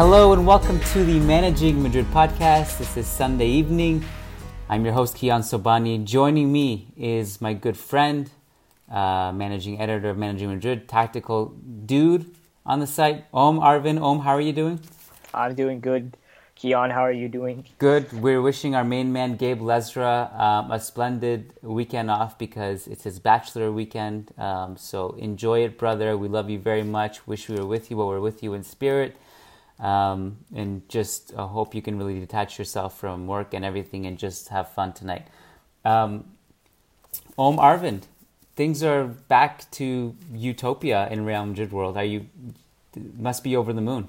Hello and welcome to the Managing Madrid podcast. This is Sunday evening. I'm your host Kiyan Sobhani. Joining me is my good friend, uh, managing editor of Managing Madrid, tactical dude on the site, Om Arvind. Om, how are you doing? I'm doing good. Kiyan, how are you doing? Good. We're wishing our main man Gabe Lezra um, a splendid weekend off because it's his bachelor weekend. Um, so enjoy it, brother. We love you very much. Wish we were with you, but we're with you in spirit um, and just hope you can really detach yourself from work and everything and just have fun tonight. Um, Om Arvind, things are back to utopia in Real Madrid world. Are you must be over the moon?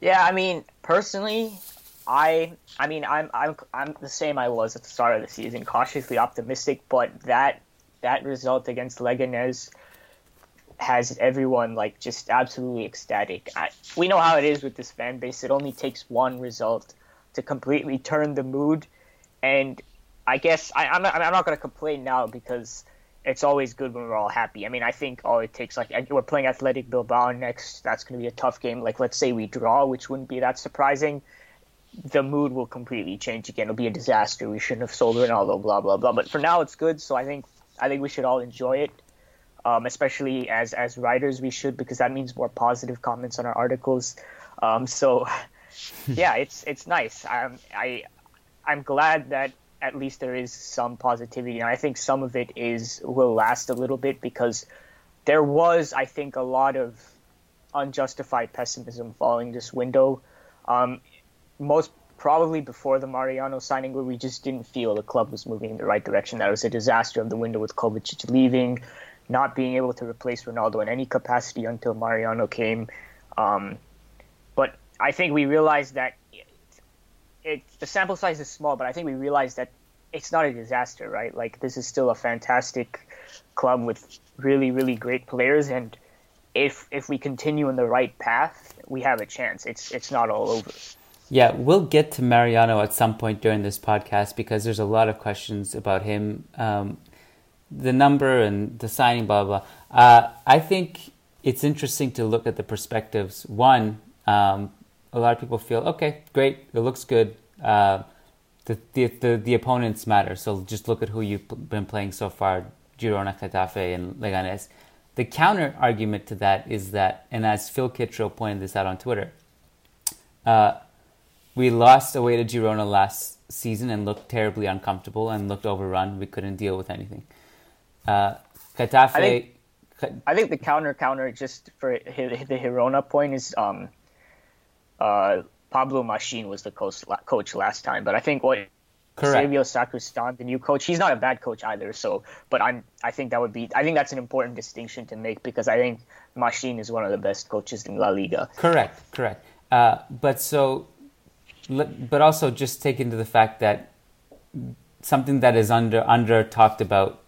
Yeah, I mean, personally, I I mean, I'm I'm I'm the same I was at the start of the season, cautiously optimistic, but that that result against Leganés has everyone like just absolutely ecstatic. I, we know how it is with this fan base. It only takes one result to completely turn the mood, and I guess I, am not, I'm not going to complain now because it's always good when we're all happy. I mean, I think all it takes like we're playing Athletic Bilbao next. That's going to be a tough game. Like let's say we draw, which wouldn't be that surprising. The mood will completely change again. It'll be a disaster. We shouldn't have sold Ronaldo. Blah blah blah. But for now, it's good. So I think I think we should all enjoy it um, especially as as writers we should because that means more positive comments on our articles. Um, so yeah, it's it's nice. I'm I I'm glad that at least there is some positivity, and I think some of it is will last a little bit because there was I think a lot of unjustified pessimism following this window. Um, most probably before the Mariano signing, where we just didn't feel the club was moving in the right direction. That was a disaster of the window with Kovacic leaving not being able to replace Ronaldo in any capacity until Mariano came. Um, but I think we realized that it, it, the sample size is small, but I think we realized that it's not a disaster, right? Like this is still a fantastic club with really, really great players, and if if we continue in the right path, we have a chance. It's it's not all over. Yeah, we'll get to Mariano at some point during this podcast because there's a lot of questions about him. Um, the number and the signing, blah blah. Uh, I think it's interesting to look at the perspectives. One, um, a lot of people feel okay, great, it looks good. Uh, the, the, the the opponents matter. So just look at who you've been playing so far: Girona, Getafe, and Leganes. The counter argument to that is that, and as Phil Kittro pointed this out on Twitter, uh, we lost away to Girona last season and looked terribly uncomfortable and looked overrun. We couldn't deal with anything. Uh, Getafe. I think, I think the counter counter just for the Girona point is um, uh, Pablo Machin was the coach coach last time, but I think what Correct. Eusebio Sacristan, the new coach, he's not a bad coach either. So, but I'm I think that would be I think that's an important distinction to make because I think Machin is one of the best coaches in La Liga. Correct, correct. Uh, but so, but also just take into the fact that something that is under under talked about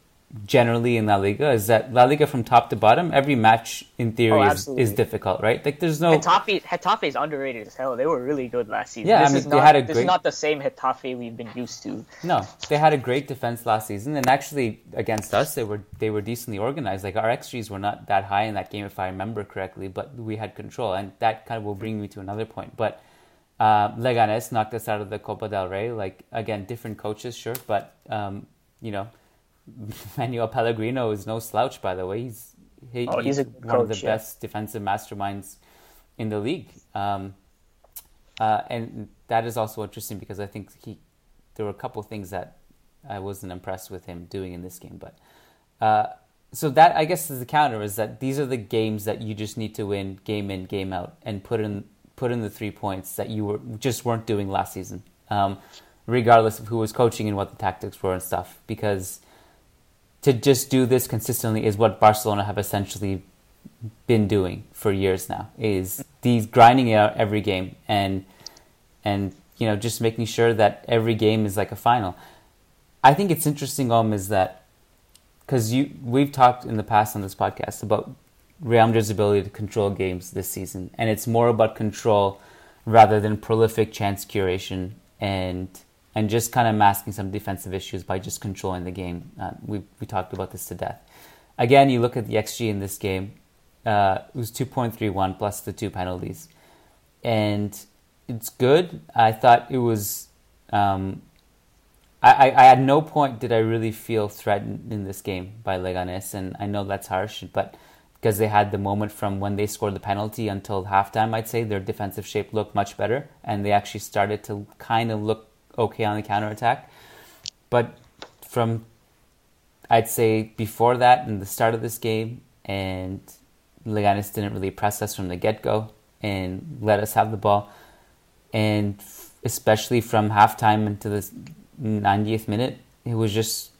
generally in La Liga is that La Liga from top to bottom, every match in theory oh, is, is difficult, right? Like there's no Getafe. Getafe is underrated as hell. They were really good last season. Yeah, this I mean, they not, had a this great... is not the same Getafe we've been used to. No, they had a great defense last season, and actually against us, they were they were decently organized. Like our xGs were not that high in that game, if I remember correctly, but we had control, and that kind of will bring me to another point. But uh, Leganes knocked us out of the Copa del Rey. Like again, different coaches, sure, but um, you know Manuel Pellegrino is no slouch, by the way. He's he, Oh, he's he's, one of the yeah. best defensive masterminds in the league. Um, uh, and that is also interesting because I think he there were a couple things that I wasn't impressed with him doing in this game. But uh, so that I guess is the counter is that these are the games that you just need to win game in game out and put in put in the three points that you were just weren't doing last season, um, regardless of who was coaching and what the tactics were and stuff. Because to just do this consistently is what Barcelona have essentially been doing for years now is these grinding out every game and and you know just making sure that every game is like a final. I think it's interesting, um, is that because you we've talked in the past on this podcast about Real Madrid's ability to control games this season, and it's more about control rather than prolific chance curation and and just kind of masking some defensive issues by just controlling the game. Uh, we we talked about this to death. Again, you look at the xG in this game; uh, it was two point three one plus the two penalties, and it's good. I thought it was. Um, I, I, I at no point did I really feel threatened in this game by Leganes, and I know that's harsh, but because they had the moment from when they scored the penalty until halftime, I'd say their defensive shape looked much better, and they actually started to kind of look okay on the counterattack. But from, I'd say before that and the start of this game, and Leganes didn't really press us from the get go and let us have the ball, and especially from halftime into the 90th minute, it was just.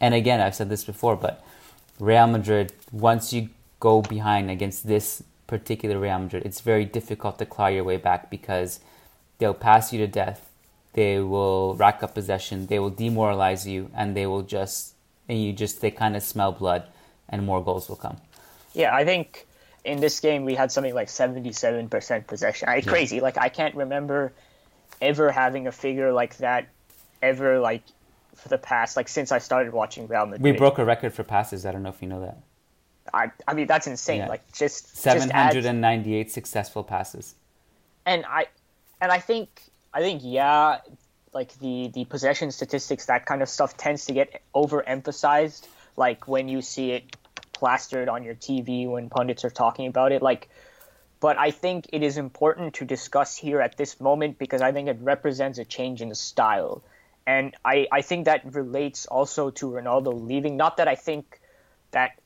And again, I've said this before, but Real Madrid, once you go behind against this particular Real Madrid, it's very difficult to claw your way back because they'll pass you to death. They will rack up possession. They will demoralize you, and they will just and you just they kind of smell blood, and more goals will come. Yeah, I think in this game we had something like seventy-seven percent possession. I, Crazy. Like I can't remember ever having a figure like that ever like for the past like since I started watching Real Madrid. We broke a record for passes. I don't know if you know that. I, I mean that's insane. Yeah. Like just seven hundred and ninety eight just adds- hundred and ninety-eight successful passes. and I and I think I think yeah, like the the possession statistics, that kind of stuff tends to get overemphasized. Like when you see it plastered on your TV when pundits are talking about it, like. But I think it is important to discuss here at this moment because I think it represents a change in the style. And I, I think that relates also to Ronaldo leaving. Not that I think that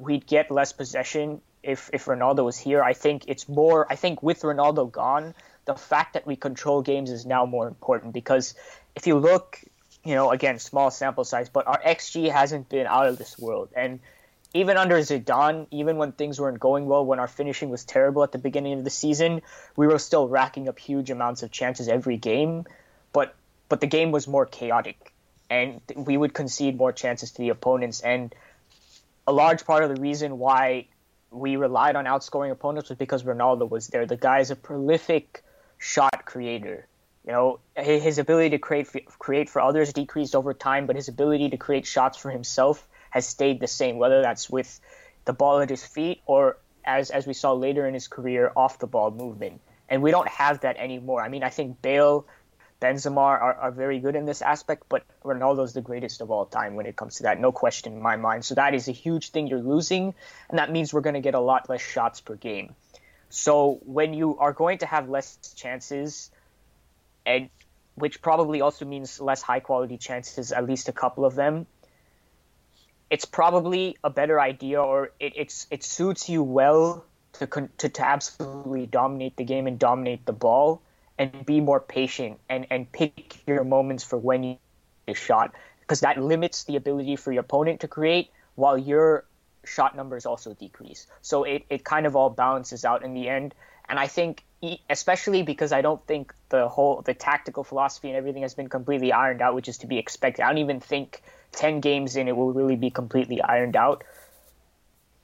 we'd get less possession if if Ronaldo was here. I think it's more. I think with Ronaldo gone, the fact that we control games is now more important because if you look, you know, again, small sample size, but our xG hasn't been out of this world. And even under Zidane, even when things weren't going well, when our finishing was terrible at the beginning of the season, we were still racking up huge amounts of chances every game. But but the game was more chaotic, and we would concede more chances to the opponents. And a large part of the reason why we relied on outscoring opponents was because Ronaldo was there. The guy is a prolific shot creator. You know, his ability to create create for others decreased over time, but his ability to create shots for himself has stayed the same. Whether that's with the ball at his feet or as as we saw later in his career, off the ball movement. And we don't have that anymore. I mean, I think Bale, Benzema are, are very good in this aspect, but Ronaldo's the greatest of all time when it comes to that. No question in my mind. So that is a huge thing you're losing, and that means we're going to get a lot less shots per game. So when you are going to have less chances, and which probably also means less high quality chances, at least a couple of them, it's probably a better idea, or it, it's it suits you well to, to to absolutely dominate the game and dominate the ball, and be more patient and and pick your moments for when you shot. Because that limits the ability for your opponent to create while your shot numbers also decrease. So it, it kind of all balances out in the end. And I think, especially because I don't think the whole the tactical philosophy and everything has been completely ironed out, which is to be expected. I don't even think ten games in it will really be completely ironed out.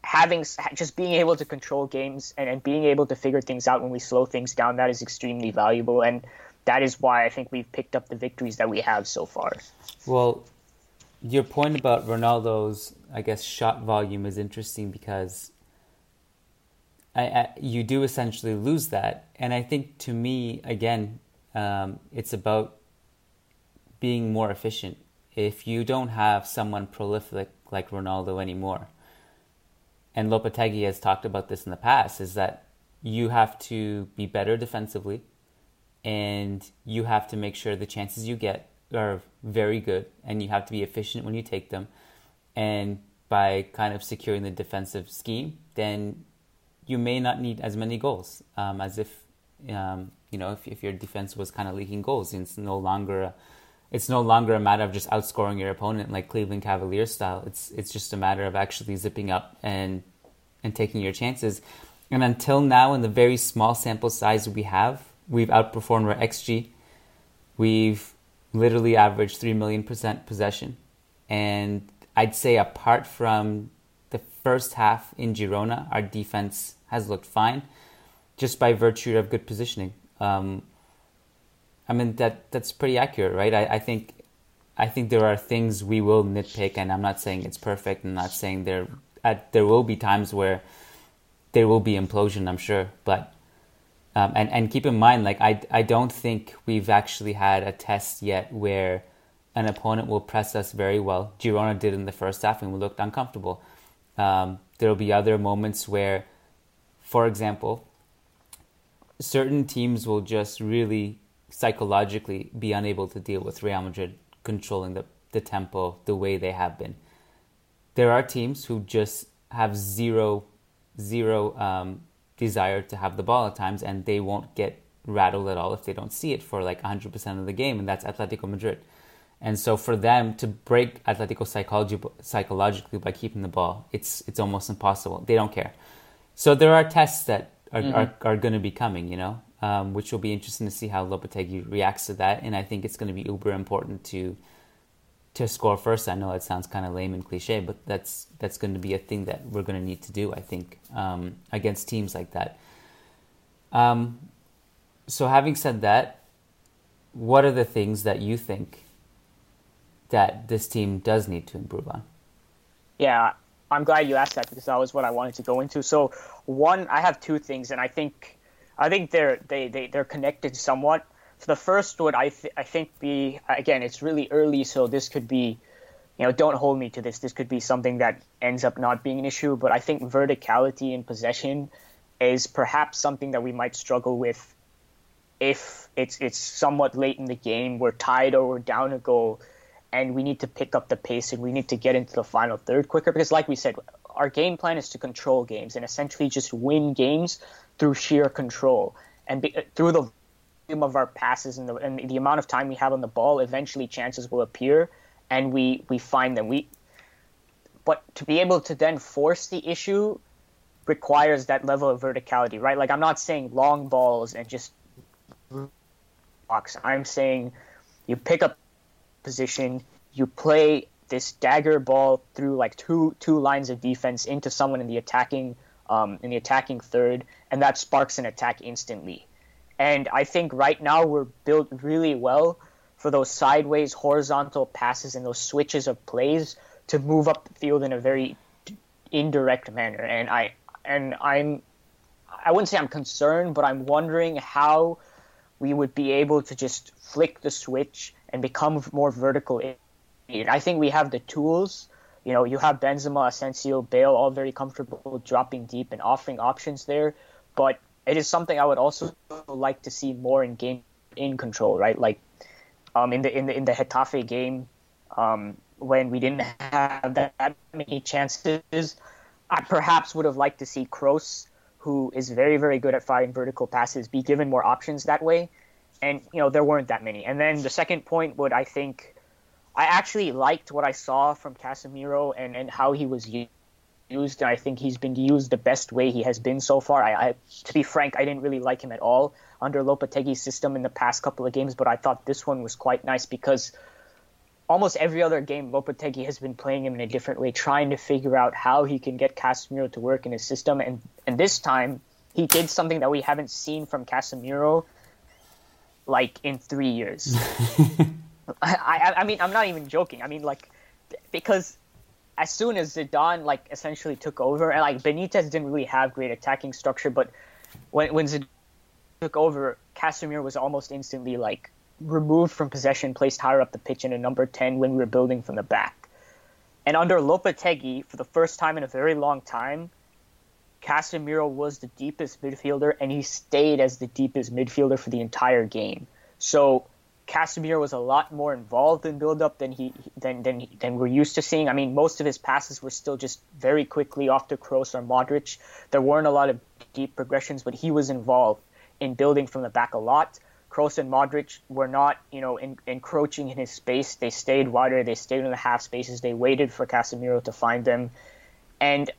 Having just being able to control games and, and being able to figure things out when we slow things down that is extremely valuable, and that is why I think we've picked up the victories that we have so far. Well, your point about Ronaldo's, I guess, shot volume is interesting because I, I, you do essentially lose that. And I think to me, again, um, it's about being more efficient if you don't have someone prolific like Ronaldo anymore, and Lopetegui has talked about this in the past, is that you have to be better defensively and you have to make sure the chances you get are very good and you have to be efficient when you take them. And by kind of securing the defensive scheme, then you may not need as many goals um, as if um, you know if, if your defense was kind of leaking goals. It's no longer a, it's no longer a matter of just outscoring your opponent like Cleveland Cavaliers style. It's it's just a matter of actually zipping up and and taking your chances. And until now, in the very small sample size we have, we've outperformed our xG. We've literally averaged three million percent possession, and I'd say apart from the first half in Girona, our defense has looked fine, just by virtue of good positioning. Um, I mean that that's pretty accurate, right? I, I think I think there are things we will nitpick, and I'm not saying it's perfect. I'm not saying there at, there will be times where there will be implosion. I'm sure, but um, and and keep in mind, like I I don't think we've actually had a test yet where an opponent will press us very well. Girona did in the first half, and we looked uncomfortable. Um, there will be other moments where, for example, certain teams will just really psychologically be unable to deal with Real Madrid controlling the, the tempo the way they have been. There are teams who just have zero, zero um, desire to have the ball at times, and they won't get rattled at all if they don't see it for like 100% of the game, and that's Atletico Madrid. And so for them to break Atletico psychology, psychologically by keeping the ball, it's it's almost impossible. They don't care. So there are tests that are mm-hmm. are, are going to be coming, you know, um, which will be interesting to see how Lopetegui reacts to that. And I think it's going to be uber important to to score first. I know it sounds kind of lame and cliche, but that's that's going to be a thing that we're going to need to do. I think um, against teams like that. Um, so having said that, what are the things that you think that this team does need to improve on? Yeah, I'm glad you asked that because that was what I wanted to go into. So one, I have two things, and I think I think they're they, they they're connected somewhat. So the first would I th- I think be again it's really early, so this could be, you know, don't hold me to this. This could be something that ends up not being an issue, but I think verticality in possession is perhaps something that we might struggle with if it's it's somewhat late in the game, we're tied or we're down a goal and we need to pick up the pace and we need to get into the final third quicker because like we said our game plan is to control games and essentially just win games through sheer control and be, through the of our passes and the, and the amount of time we have on the ball eventually chances will appear and we we find them. We but to be able to then force the issue requires that level of verticality right? Like i'm not saying long balls and just box i'm saying you pick up position, you play this dagger ball through like two two lines of defense into someone in the attacking um, in the attacking third, and that sparks an attack instantly. And I think right now we're built really well for those sideways horizontal passes and those switches of plays to move up the field in a very indirect manner. And I and I'm I wouldn't say I'm concerned, but I'm wondering how we would be able to just flick the switch and become more vertical. I think we have the tools. You know, you have Benzema, Asensio, Bale, all very comfortable dropping deep and offering options there. But it is something I would also like to see more in game in control, right? Like um, in the in the in the Getafe game, um, when we didn't have that, that many chances, I perhaps would have liked to see Kroos, who is very very good at firing vertical passes, be given more options that way and you know there weren't that many. And then the second point would I think I actually liked what I saw from Casemiro and and how he was used. And I think he's been used the best way he has been so far. I, I to be frank, I didn't really like him at all under Lopetegui's system in the past couple of games, but I thought this one was quite nice because almost every other game Lopetegui has been playing him in a different way, trying to figure out how he can get Casemiro to work in his system. And and this time he did something that we haven't seen from Casemiro like in three years. I, I, I mean, I'm not even joking. I mean, like, because as soon as Zidane like essentially took over, and like Benitez didn't really have great attacking structure, but when when Zidane took over, Casemiro was almost instantly like removed from possession, placed higher up the pitch in a number 10 when we were building from the back. And under Lopetegui, for the first time in a very long time, Casemiro was the deepest midfielder, and he stayed as the deepest midfielder for the entire game. So Casemiro was a lot more involved in build-up than he than than than we're used to seeing. I mean, most of his passes were still just very quickly off to Kroos or Modric. There weren't a lot of deep progressions, but he was involved in building from the back a lot. Kroos and Modric were not, you know, in, encroaching in his space. They stayed wider. They stayed in the half spaces. They waited for Casemiro to find them. And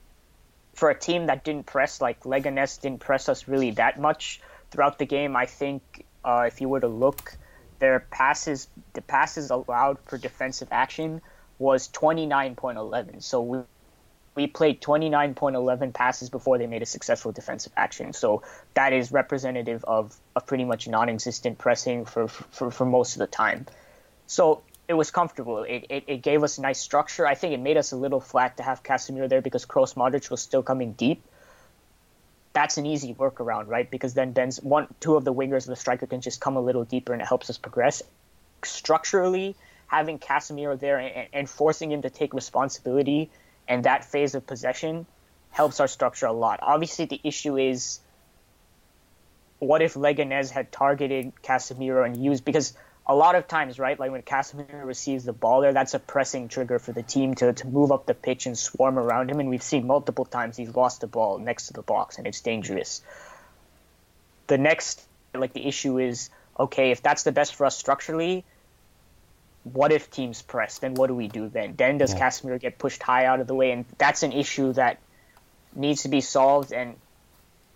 for a team that didn't press, like Leganes didn't press us really that much throughout the game, I think uh, if you were to look, their passes, the passes allowed for defensive action was 29.11. So we we played 29.11 passes before they made a successful defensive action. So that is representative of a pretty much non-existent pressing for, for, for most of the time. So it was comfortable. It, it, it, gave us nice structure. I think it made us a little flat to have Casemiro there because Kroos Modric was still coming deep. That's an easy workaround, right? Because then Ben's one, two of the wingers of the striker can just come a little deeper and it helps us progress. Structurally, having Casemiro there and, and forcing him to take responsibility and that phase of possession helps our structure a lot. Obviously, the issue is what if Leganes had targeted Casemiro and used because a lot of times, right, like when Casemiro receives the ball there, that's a pressing trigger for the team to, to move up the pitch and swarm around him. And we've seen multiple times he's lost the ball next to the box, and it's dangerous. The next, like, the issue is okay, if that's the best for us structurally, what if teams press? Then what do we do then? Then does yeah. Casemiro get pushed high out of the way? And that's an issue that needs to be solved. And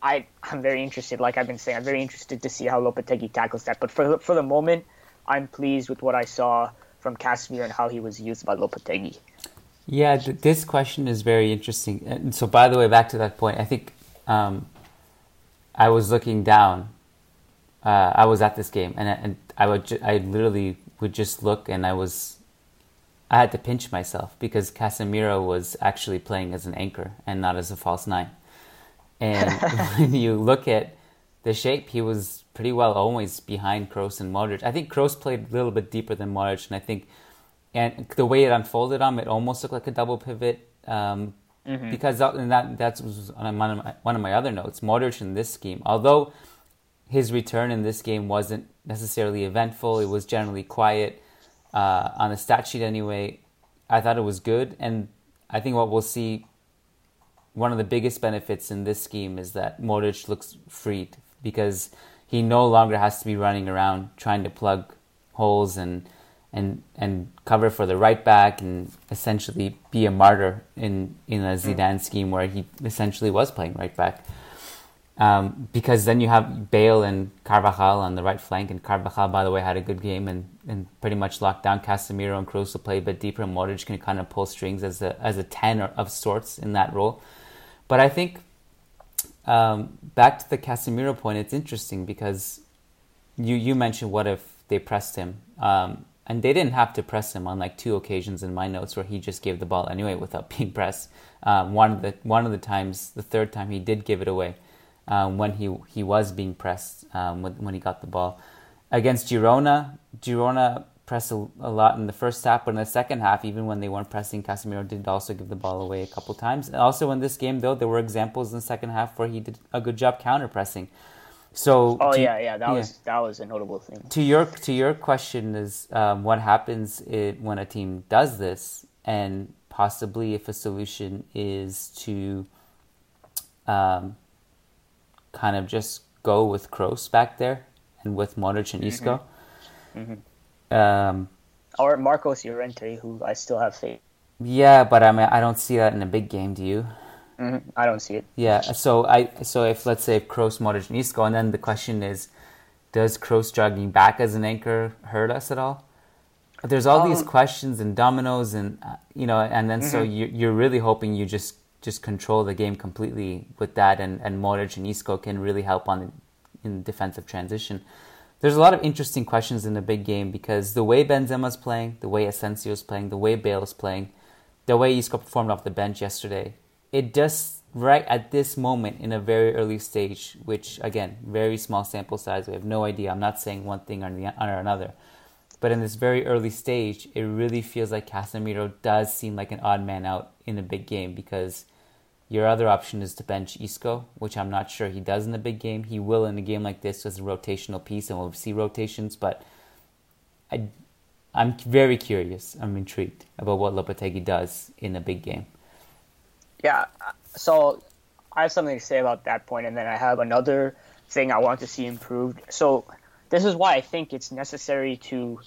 I, I'm very interested, like I've been saying, I'm very interested to see how Lopetegui tackles that. But for, for the moment, I'm pleased with what I saw from Casemiro and how he was used by Lopetegui. Yeah, th- this question is very interesting. And so, by the way, back to that point, I think um, I was looking down. Uh, I was at this game, and, and I would ju- I literally would just look and I was I had to pinch myself because Casemiro was actually playing as an anchor and not as a false nine. And when you look at the shape, he was pretty well always behind Kroos and Modric. I think Kroos played a little bit deeper than Modric, and I think and the way it unfolded on him, it almost looked like a double pivot. Um, mm-hmm. Because that, and that that was on one of, my, one of my other notes. Modric in this scheme, although his return in this game wasn't necessarily eventful. It was generally quiet uh, on the stat sheet anyway. I thought it was good, and I think what we'll see. One of the biggest benefits in this scheme is that Modric looks freed because he no longer has to be running around trying to plug holes and and and cover for the right back and essentially be a martyr in in a Zidane scheme where he essentially was playing right back. Um, because then you have Bale and Carvajal on the right flank, and Carvajal, by the way, had a good game and, and pretty much locked down Casemiro and Kroos to play a bit deeper. And Modric can kind of pull strings as a as a ten of sorts in that role. But I think um, back to the Casemiro point, it's interesting because you you mentioned what if they pressed him, um, and they didn't have to press him on like two occasions in my notes where he just gave the ball anyway without being pressed. Um, one of the one of the times, the third time, he did give it away um, when he he was being pressed um, when, when he got the ball. Against Girona, Girona pressed a, a, lot in the first half, but in the second half, even when they weren't pressing, Casemiro did also give the ball away a couple times. And also in this game, though, there were examples in the second half where he did a good job counter pressing. So, oh to, yeah, yeah, that yeah. was that was a notable thing. To your to your question is um, what happens it, when a team does this, and possibly if a solution is to um, kind of just go with Kroos back there and with Modric and Isco. Mm-hmm. mm-hmm. Um, or Marcos Llorente, who I still have faith. Yeah, but I mean, I don't see that in a big game. Do you? Mm-hmm. I don't see it. Yeah. So I so if let's say Kroos, Modric, and Isco, and then the question is, does Kroos jogging back as an anchor hurt us at all? There's all um, these questions and dominoes, and uh, you know, and then mm-hmm. so you, you're really hoping you just just control the game completely with that, and, and Modric and Isco can really help on in defensive transition. There's a lot of interesting questions in the big game because the way Benzema's playing, the way Asensio's playing, the way Bale's playing, the way Isco performed off the bench yesterday, it just right at this moment in a very early stage, which again, very small sample size. We have no idea. I'm not saying one thing or, the, or another. But in this very early stage, it really feels like Casemiro does seem like an odd man out in a big game because your other option is to bench Isco, which I'm not sure he does in a big game. He will in a game like this as a rotational piece, and we'll see rotations. But I, I'm very curious. I'm intrigued about what Lopetegui does in a big game. Yeah. So I have something to say about that point, and then I have another thing I want to see improved. So this is why I think it's necessary to.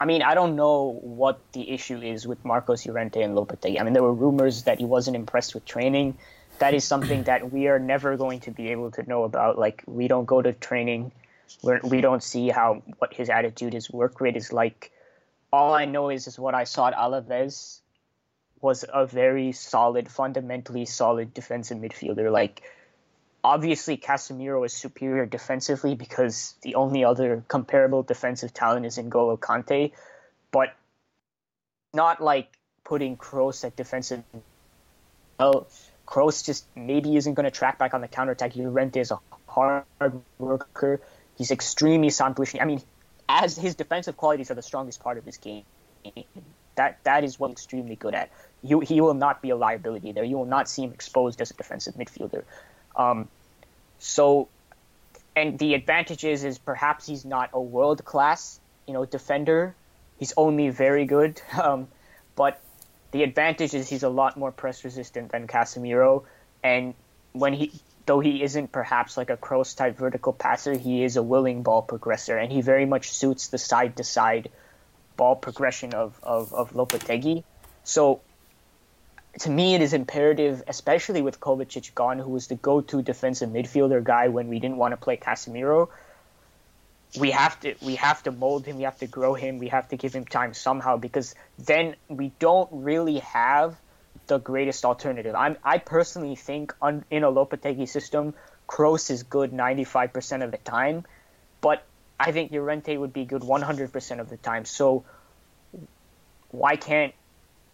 I mean, I don't know what the issue is with Marcos Llorente and Lopetegui. I mean, there were rumors that he wasn't impressed with training. That is something that we are never going to be able to know about. Like, we don't go to training, we're, we don't see how what his attitude, his work rate is like. All I know is is what I saw at Alaves was a very solid, fundamentally solid defensive midfielder. Like obviously Casemiro is superior defensively because the only other comparable defensive talent is N'Golo Kante, but not like putting Kroos at defensive. Well, Kroos just maybe isn't going to track back on the counterattack. Llorente is a hard worker. He's extremely sound positioning. I mean, as his defensive qualities are the strongest part of his game. That that is what he's extremely good at. He will not be a liability there. You will not see him exposed as a defensive midfielder. Um, so, and the advantage is, is perhaps he's not a world class, you know, defender. He's only very good. Um, but the advantage is he's a lot more press resistant than Casemiro. And when he, though he isn't perhaps like a Kroos type vertical passer, he is a willing ball progressor, and he very much suits the side to side ball progression of, of, of Lopetegui. So to me, it is imperative, especially with Kovacic gone, who was the go-to defensive midfielder guy when we didn't want to play Casemiro. We have to we have to mold him. We have to grow him. We have to give him time somehow because then we don't really have the greatest alternative. I'm, I personally think in a Lopetegui system, Kroos is good 95% of the time, but I think Llorente would be good 100% of the time. So why can't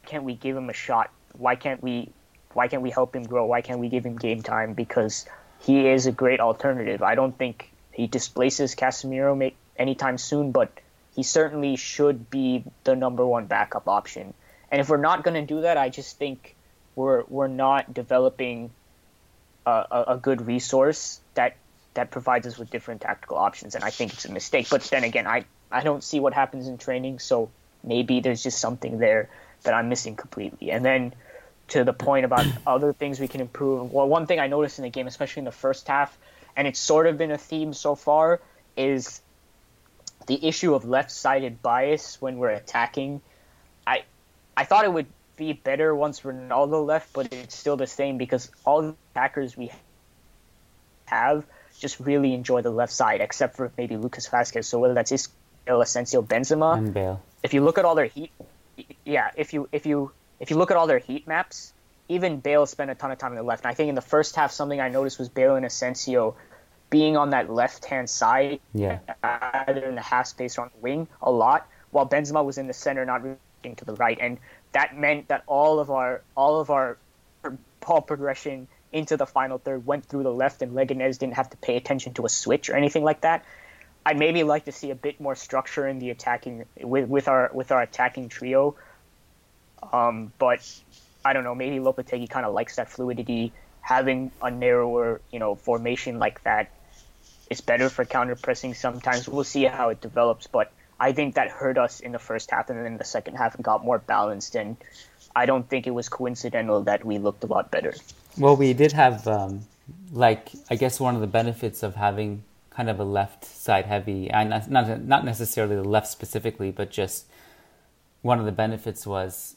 can't we give him a shot? Why can't we why can't we help him grow? Why can't we give him game time? Because he is a great alternative. I don't think he displaces Casemiro anytime soon, but he certainly should be the number one backup option. And if we're not going to do that, I just think we're we're not developing a, a, a, good resource that that provides us with different tactical options. And I think it's a mistake. But then again, I I don't see what happens in training, so maybe there's just something there that I'm missing completely. And then to the point about other things we can improve. Well, one thing I noticed in the game, especially in the first half, and it's sort of been a theme so far, is the issue of left-sided bias when we're attacking. I I thought it would be better once Ronaldo left, but it's still the same because all the attackers we have just really enjoy the left side, except for maybe Lucas Vázquez. So whether that's Ismael Asensio, Benzema. If you look at all their heat, yeah, if you if you if you look at all their heat maps, even Bale spent a ton of time on the left. And I think in the first half, something I noticed was Bale and Asensio being on that left hand side, yeah. either in the half space or on the wing, a lot, while Benzema was in the center, not looking to the right. And that meant that all of our all of our ball progression into the final third went through the left, and Leganés didn't have to pay attention to a switch or anything like that. I'd maybe like to see a bit more structure in the attacking with, with our with our attacking trio um, but I don't know, maybe Lopetegui kind of likes that fluidity. Having a narrower, you know, formation like that is better for counter pressing sometimes. We'll see how it develops, but I think that hurt us in the first half, and then the second half got more balanced. And I don't think it was coincidental that we looked a lot better. Well, we did have, um, like, I guess one of the benefits of having kind of a left side heavy, and not not necessarily the left specifically, but just one of the benefits was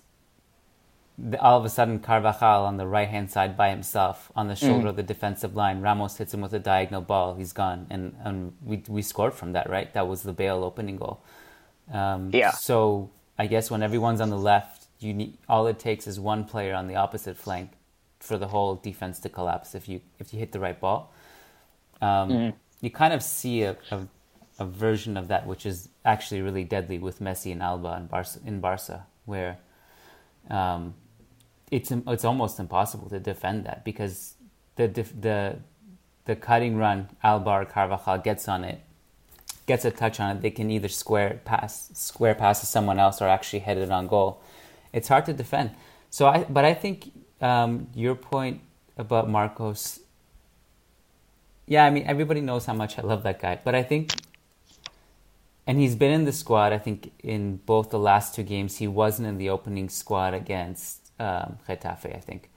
all of a sudden Carvajal on the right hand side by himself on the shoulder mm. of the defensive line. Ramos hits him with a diagonal ball. He's gone, and and we we scored from that. Right, that was the Bale opening goal. Um, yeah. So I guess when everyone's on the left, you need all it takes is one player on the opposite flank for the whole defense to collapse if you if you hit the right ball. Um, mm. You kind of see a, a, a version of that, which is actually really deadly with Messi and Alba in Barca, in Barca where. Um, it's it's almost impossible to defend that because the the the cutting run Albar Carvajal gets on it, gets a touch on it. They can either square pass square pass to someone else or actually head it on goal. It's hard to defend. So I but I think um, your point about Marcos. Yeah, I mean everybody knows how much I love that guy, but I think and he's been in the squad. I think in both the last two games, he wasn't in the opening squad against um, Getafe. I think.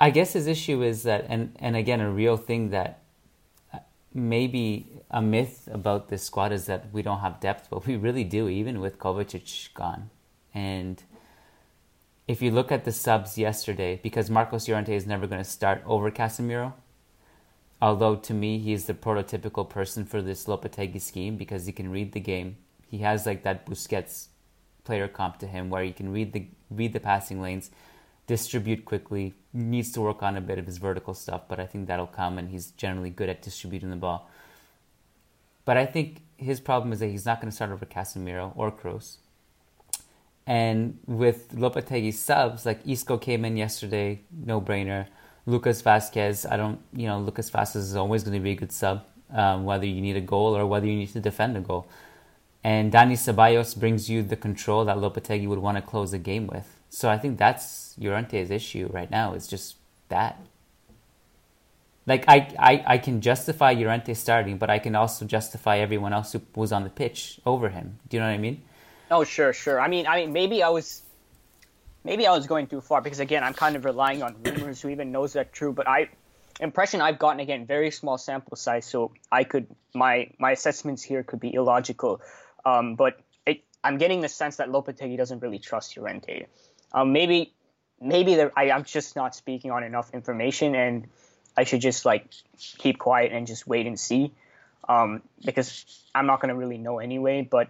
I guess his issue is that, and and again, a real thing that uh, maybe a myth about this squad is that we don't have depth, but we really do, even with Kovacic gone. And if you look at the subs yesterday, because Marcos Llorente is never going to start over Casemiro, although to me he's the prototypical person for this Lopetegui scheme because he can read the game. He has like that Busquets player comp to him where he can read the read the passing lanes, distribute quickly. Needs to work on a bit of his vertical stuff, but I think that'll come and he's generally good at distributing the ball. But I think his problem is that he's not going to start over Casemiro or Kroos. And with Lopetegui subs, like Isco came in yesterday, no brainer. Lucas Vázquez, I don't, you know, Lucas Vázquez is always going to be a good sub, um, whether you need a goal or whether you need to defend a goal. And Dani Ceballos brings you the control that Lopetegui would want to close the game with. So I think that's Llorente's issue right now. It's just that. Like I, I, I can justify Llorente starting, but I can also justify everyone else who was on the pitch over him. Do you know what I mean? Oh, sure, sure. I mean, I mean, maybe I was maybe I was going too far because again, I'm kind of relying on rumors. Who even knows that true? But I impression I've gotten again very small sample size, so I could my my assessments here could be illogical. Um, but it, I'm getting the sense that Lopetegui doesn't really trust Llorente. Um, maybe maybe I, I'm just not speaking on enough information, and I should just like keep quiet and just wait and see. Um, because I'm not gonna really know anyway. But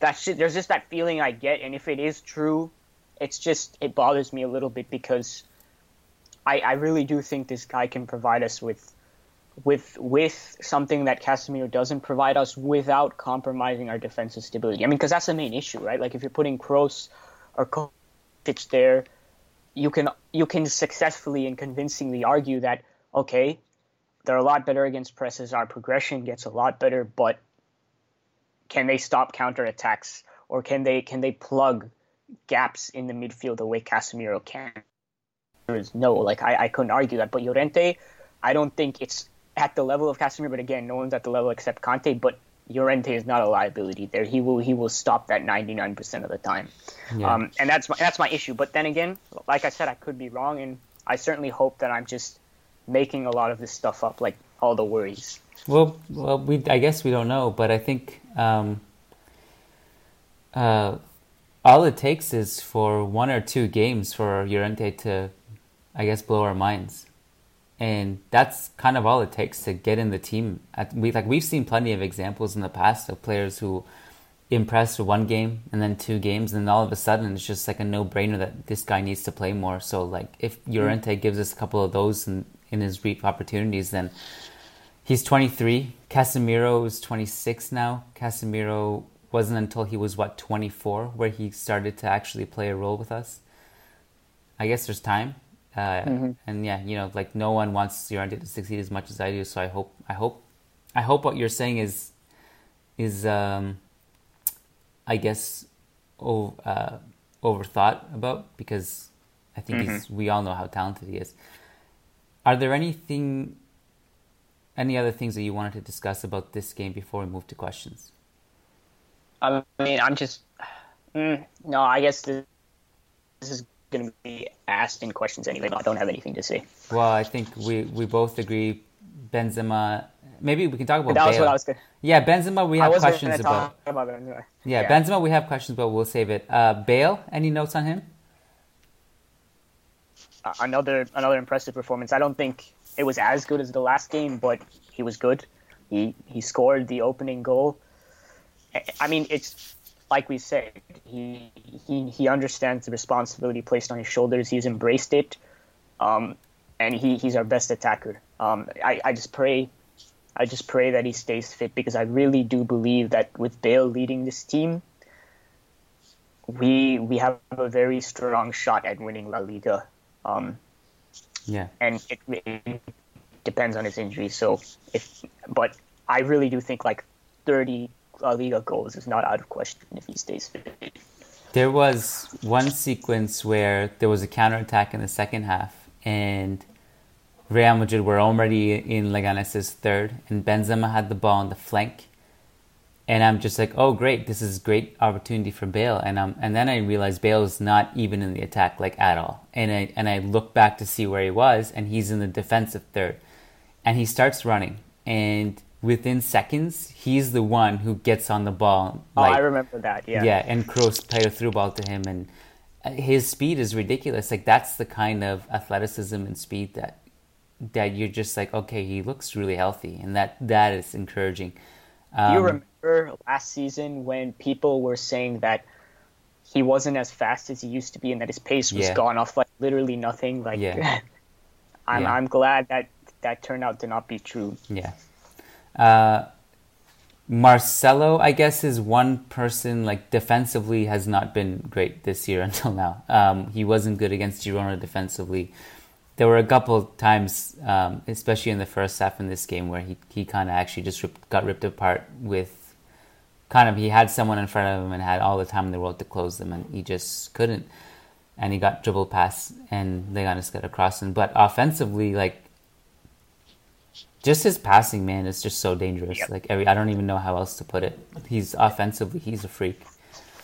that's there's just that feeling I get, and if it is true, it's just it bothers me a little bit because I, I really do think this guy can provide us with with with something that Casemiro doesn't provide us without compromising our defensive stability. I mean, because that's the main issue, right? Like if you're putting Kroos or Kovacic there, you can you can successfully and convincingly argue that okay, they're a lot better against presses. Our progression gets a lot better, but can they stop counterattacks or can they can they plug gaps in the midfield the way Casemiro can. There is no, like I, I couldn't argue that. But Llorente, I don't think it's at the level of Casemiro. But again, no one's at the level except Kante. But Llorente is not a liability there. He will he will stop that 99% of the time. Yeah. Um, and that's my, that's my issue. But then again, like I said, I could be wrong, and I certainly hope that I'm just making a lot of this stuff up, like all the worries. Well, well, we I guess we don't know, but I think um, uh, all it takes is for one or two games for Llorente to, I guess, blow our minds, and that's kind of all it takes to get in the team. We like we've seen plenty of examples in the past of players who impressed one game and then two games, and then all of a sudden it's just like a no brainer that this guy needs to play more. So like if Llorente mm. gives us a couple of those in, in his brief opportunities, then he's 23. Casemiro is 26 now. Casemiro wasn't until he was what 24 where he started to actually play a role with us. I guess there's time, uh, mm-hmm. and yeah, you know, like no one wants Llorente to succeed as much as I do. So I hope, I hope, I hope what you're saying is, is, um, I guess, oh, uh, overthought about because I think mm-hmm. he's. We all know how talented he is. Are there anything, any other things that you wanted to discuss about this game before we move to questions? I mean, I'm just mm, no. I guess this, this is going to be asked in questions anyway. But I don't have anything to say. Well, I think we we both agree. Benzema. Maybe we can talk about. That Bale. was what I was going. Yeah, Benzema. We have questions about. about anyway. yeah, yeah, Benzema. We have questions, but we'll save it. Uh, Bale. Any notes on him? Uh, another another impressive performance. I don't think it was as good as the last game, but he was good. He he scored the opening goal. I mean, it's like we said, he he he understands the responsibility placed on his shoulders. He's embraced it, um, and he, he's our best attacker. Um, I I just pray, I just pray that he stays fit because I really do believe that with Bale leading this team, we we have a very strong shot at winning La Liga. Um, yeah, and it, it, depends on his injury. So if, but I really do think like 30 La Liga goals is not out of question if he stays fit. There was one sequence where there was a counterattack in the second half, and Real Madrid were already in Leganes' third, and Benzema had the ball on the flank. And I'm just like, oh great, this is a great opportunity for Bale, and um, and then I realized Bale is not even in the attack like at all, and I and I look back to see where he was, and he's in the defensive third, and he starts running, and within seconds he's the one who gets on the ball. Like, oh, I remember that, yeah, yeah, and Kroos played a through ball to him, and uh, his speed is ridiculous. Like that's the kind of athleticism and speed that that you're just like, okay, he looks really healthy, and that that is encouraging. Um, Do you remember? remember last season when people were saying that he wasn't as fast as he used to be and that his pace was yeah. gone off like literally nothing. Like yeah. I'm yeah. I'm glad that that turned out to not be true. Yeah. Uh, Marcelo, I guess, is one person like defensively has not been great this year until now. Um, he wasn't good against Girona defensively. There were a couple times, um, especially in the first half in this game, where he, he kind of actually just got ripped apart with kind of he had someone in front of him and had all the time in the world to close them, and he just couldn't. And he got dribble pass, and they got get across him. But offensively, like just his passing, man, is just so dangerous. Yep. Like every, I don't even know how else to put it. He's offensively, he's a freak.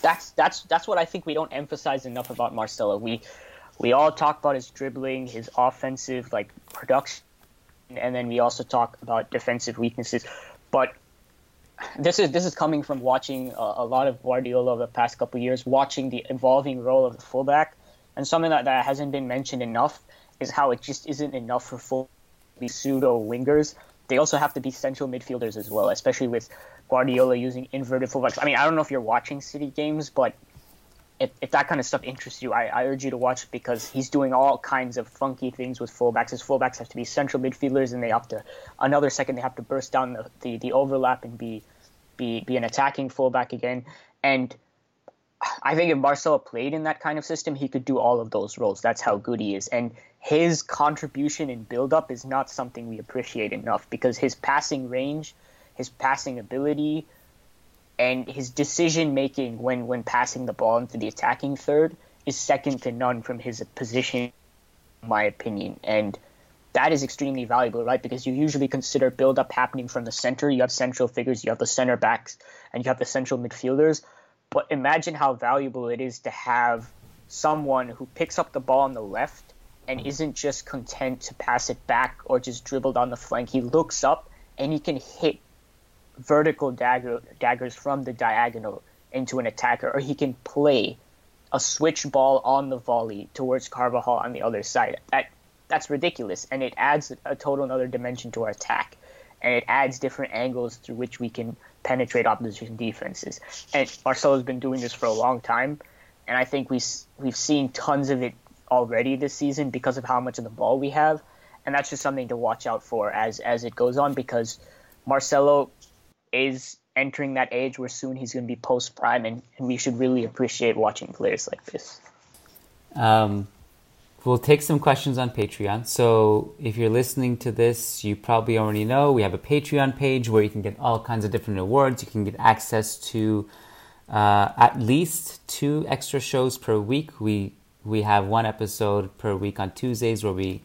That's that's that's what I think we don't emphasize enough about Marcelo. We we all talk about his dribbling, his offensive like production, and then we also talk about defensive weaknesses. But this is this is coming from watching a, a lot of Guardiola over the past couple years, watching the evolving role of the fullback, and something that, that hasn't been mentioned enough is how it just isn't enough for full pseudo wingers. They also have to be central midfielders as well, especially with Guardiola using inverted fullbacks. I mean, I don't know if you're watching City games, but if, if that kind of stuff interests you, I, I urge you to watch because he's doing all kinds of funky things with fullbacks. His fullbacks have to be central midfielders, and they have to another second they have to burst down the, the, the overlap and be be be an attacking fullback again. And I think if Marcelo played in that kind of system, he could do all of those roles. That's how good he is. And his contribution in build-up is not something we appreciate enough because his passing range, his passing ability, and his decision making when when passing the ball into the attacking third is second to none from his position, in my opinion. And that is extremely valuable, right? Because you usually consider build up happening from the center. You have central figures, you have the center backs, and you have the central midfielders. But imagine how valuable it is to have someone who picks up the ball on the left and mm-hmm. isn't just content to pass it back or just dribble down the flank. He looks up and he can hit vertical dagger, daggers from the diagonal into an attacker, or he can play a switch ball on the volley towards Carvajal on the other side. That that's ridiculous, and it adds a total another dimension to our attack, and it adds different angles through which we can penetrate opposition defenses. And Marcelo's been doing this for a long time, and I think we we've seen tons of it already this season because of how much of the ball we have, and that's just something to watch out for as as it goes on because Marcelo is entering that age where soon he's going to be post prime, and, and, we should really appreciate watching players like this. Um, we'll take some questions on Patreon. So if you're listening to this, you probably already know we have a Patreon page where you can get all kinds of different awards. You can get access to uh, at least two extra shows per week. We we have one episode per week on Tuesdays where we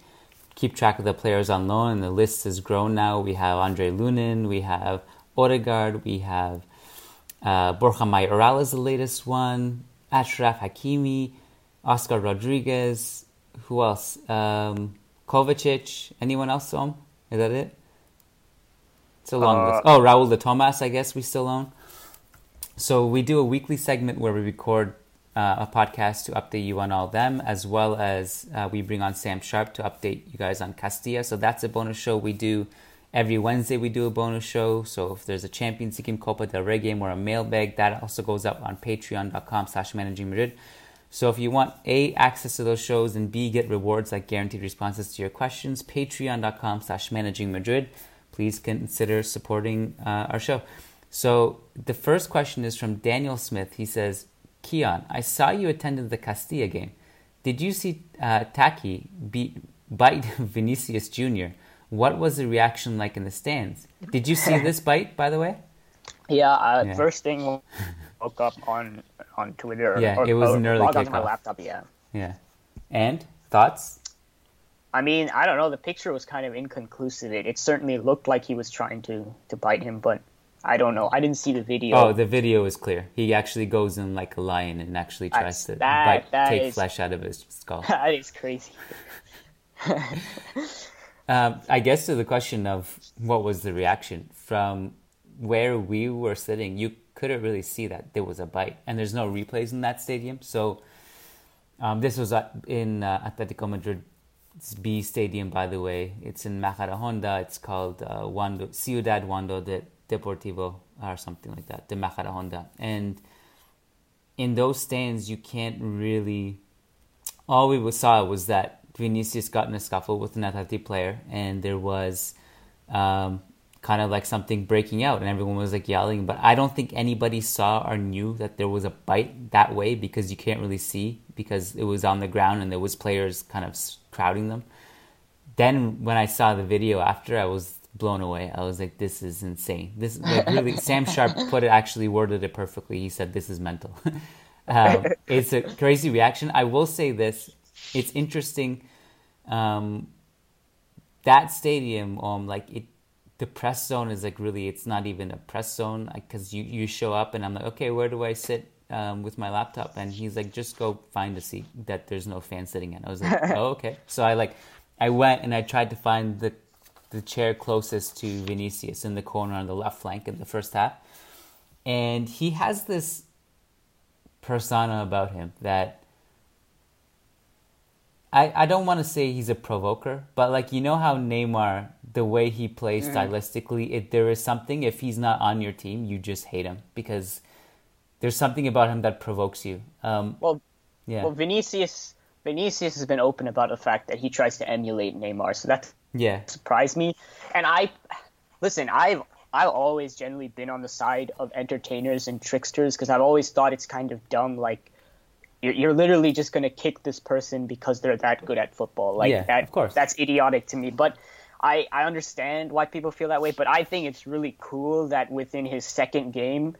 keep track of the players on loan, and the list has grown now. We have Andre Lunin, we have Odegaard, we have uh, Borja Mayoral is the latest one, Achraf Hakimi, Oscar Rodriguez, who else? Um, Kovacic. Anyone else own? Is that it? It's a long uh, list. Oh, Raul de Tomas, I guess we still own. So we do a weekly segment where we record uh, a podcast to update you on all them, as well as uh, we bring on Sam Sharp to update you guys on Castilla. So that's a bonus show we do every Wednesday. We do a bonus show. So if there's a Champions League Copa del Rey game or a mailbag, that also goes up on Patreon.com/slash Managing Madrid. So if you want A, access to those shows, and B, get rewards like guaranteed responses to your questions, patreon.com slash managing Madrid. Please consider supporting uh, our show. So the first question is from Daniel Smith. He says, Kiyan, I saw you attended the Castilla game. Did you see uh, Taki beat bite Vinicius Jr.? What was the reaction like in the stands? Did you see this bite, by the way? Yeah, uh, yeah. first thing woke up on on Twitter. Yeah, or, it was an early kickoff. on my laptop. Yeah. Yeah, and thoughts? I mean, I don't know. The picture was kind of inconclusive. It, it certainly looked like he was trying to to bite him, but I don't know. I didn't see the video. Oh, the video is clear. He actually goes in like a lion and actually tries to that, bite, that take is, flesh out of his skull. That is crazy. um, I guess to the question of what was the reaction from where we were sitting, you couldn't really see that there was a bite, and there's no replays in that stadium. So um, this was in uh, Atletico Madrid's B stadium, by the way. It's in Majadahonda. It's called uh, Wanda, Ciudad Wanda de Deportivo or something like that, de Majadahonda. And in those stands, you can't really. All we saw was that Vinicius got in a scuffle with an Atleti player, and there was um, kind of like something breaking out and everyone was like yelling but i don't think anybody saw or knew that there was a bite that way because you can't really see because it was on the ground and there was players kind of crowding them then when i saw the video after i was blown away. I was like this is insane. This like really sam sharp put it actually worded it perfectly. He said this is mental. Um, it's a crazy reaction. I will say this. It's interesting. Um, that stadium um like it the press zone is like really it's not even a press zone because you you show up and I'm like okay where do I sit um, with my laptop? And he's like just go find a seat that there's no fan sitting in. I was like oh okay. So I like I went and I tried to find the the chair closest to Vinicius in the corner on the left flank in the first half and he has this persona about him that I, I don't want to say he's a provoker, but like you know how Neymar the way he plays mm. stylistically, it, there is something. If he's not on your team, you just hate him because there's something about him that provokes you. Um, well, yeah. Well, Vinicius Vinicius has been open about the fact that he tries to emulate Neymar, so that yeah surprised me. And I listen, I've I've always generally been on the side of entertainers and tricksters because I've always thought it's kind of dumb. Like you're, you're literally just going to kick this person because they're that good at football. Like yeah, that, of course. that's idiotic to me. But I, I understand why people feel that way, but I think it's really cool that within his second game,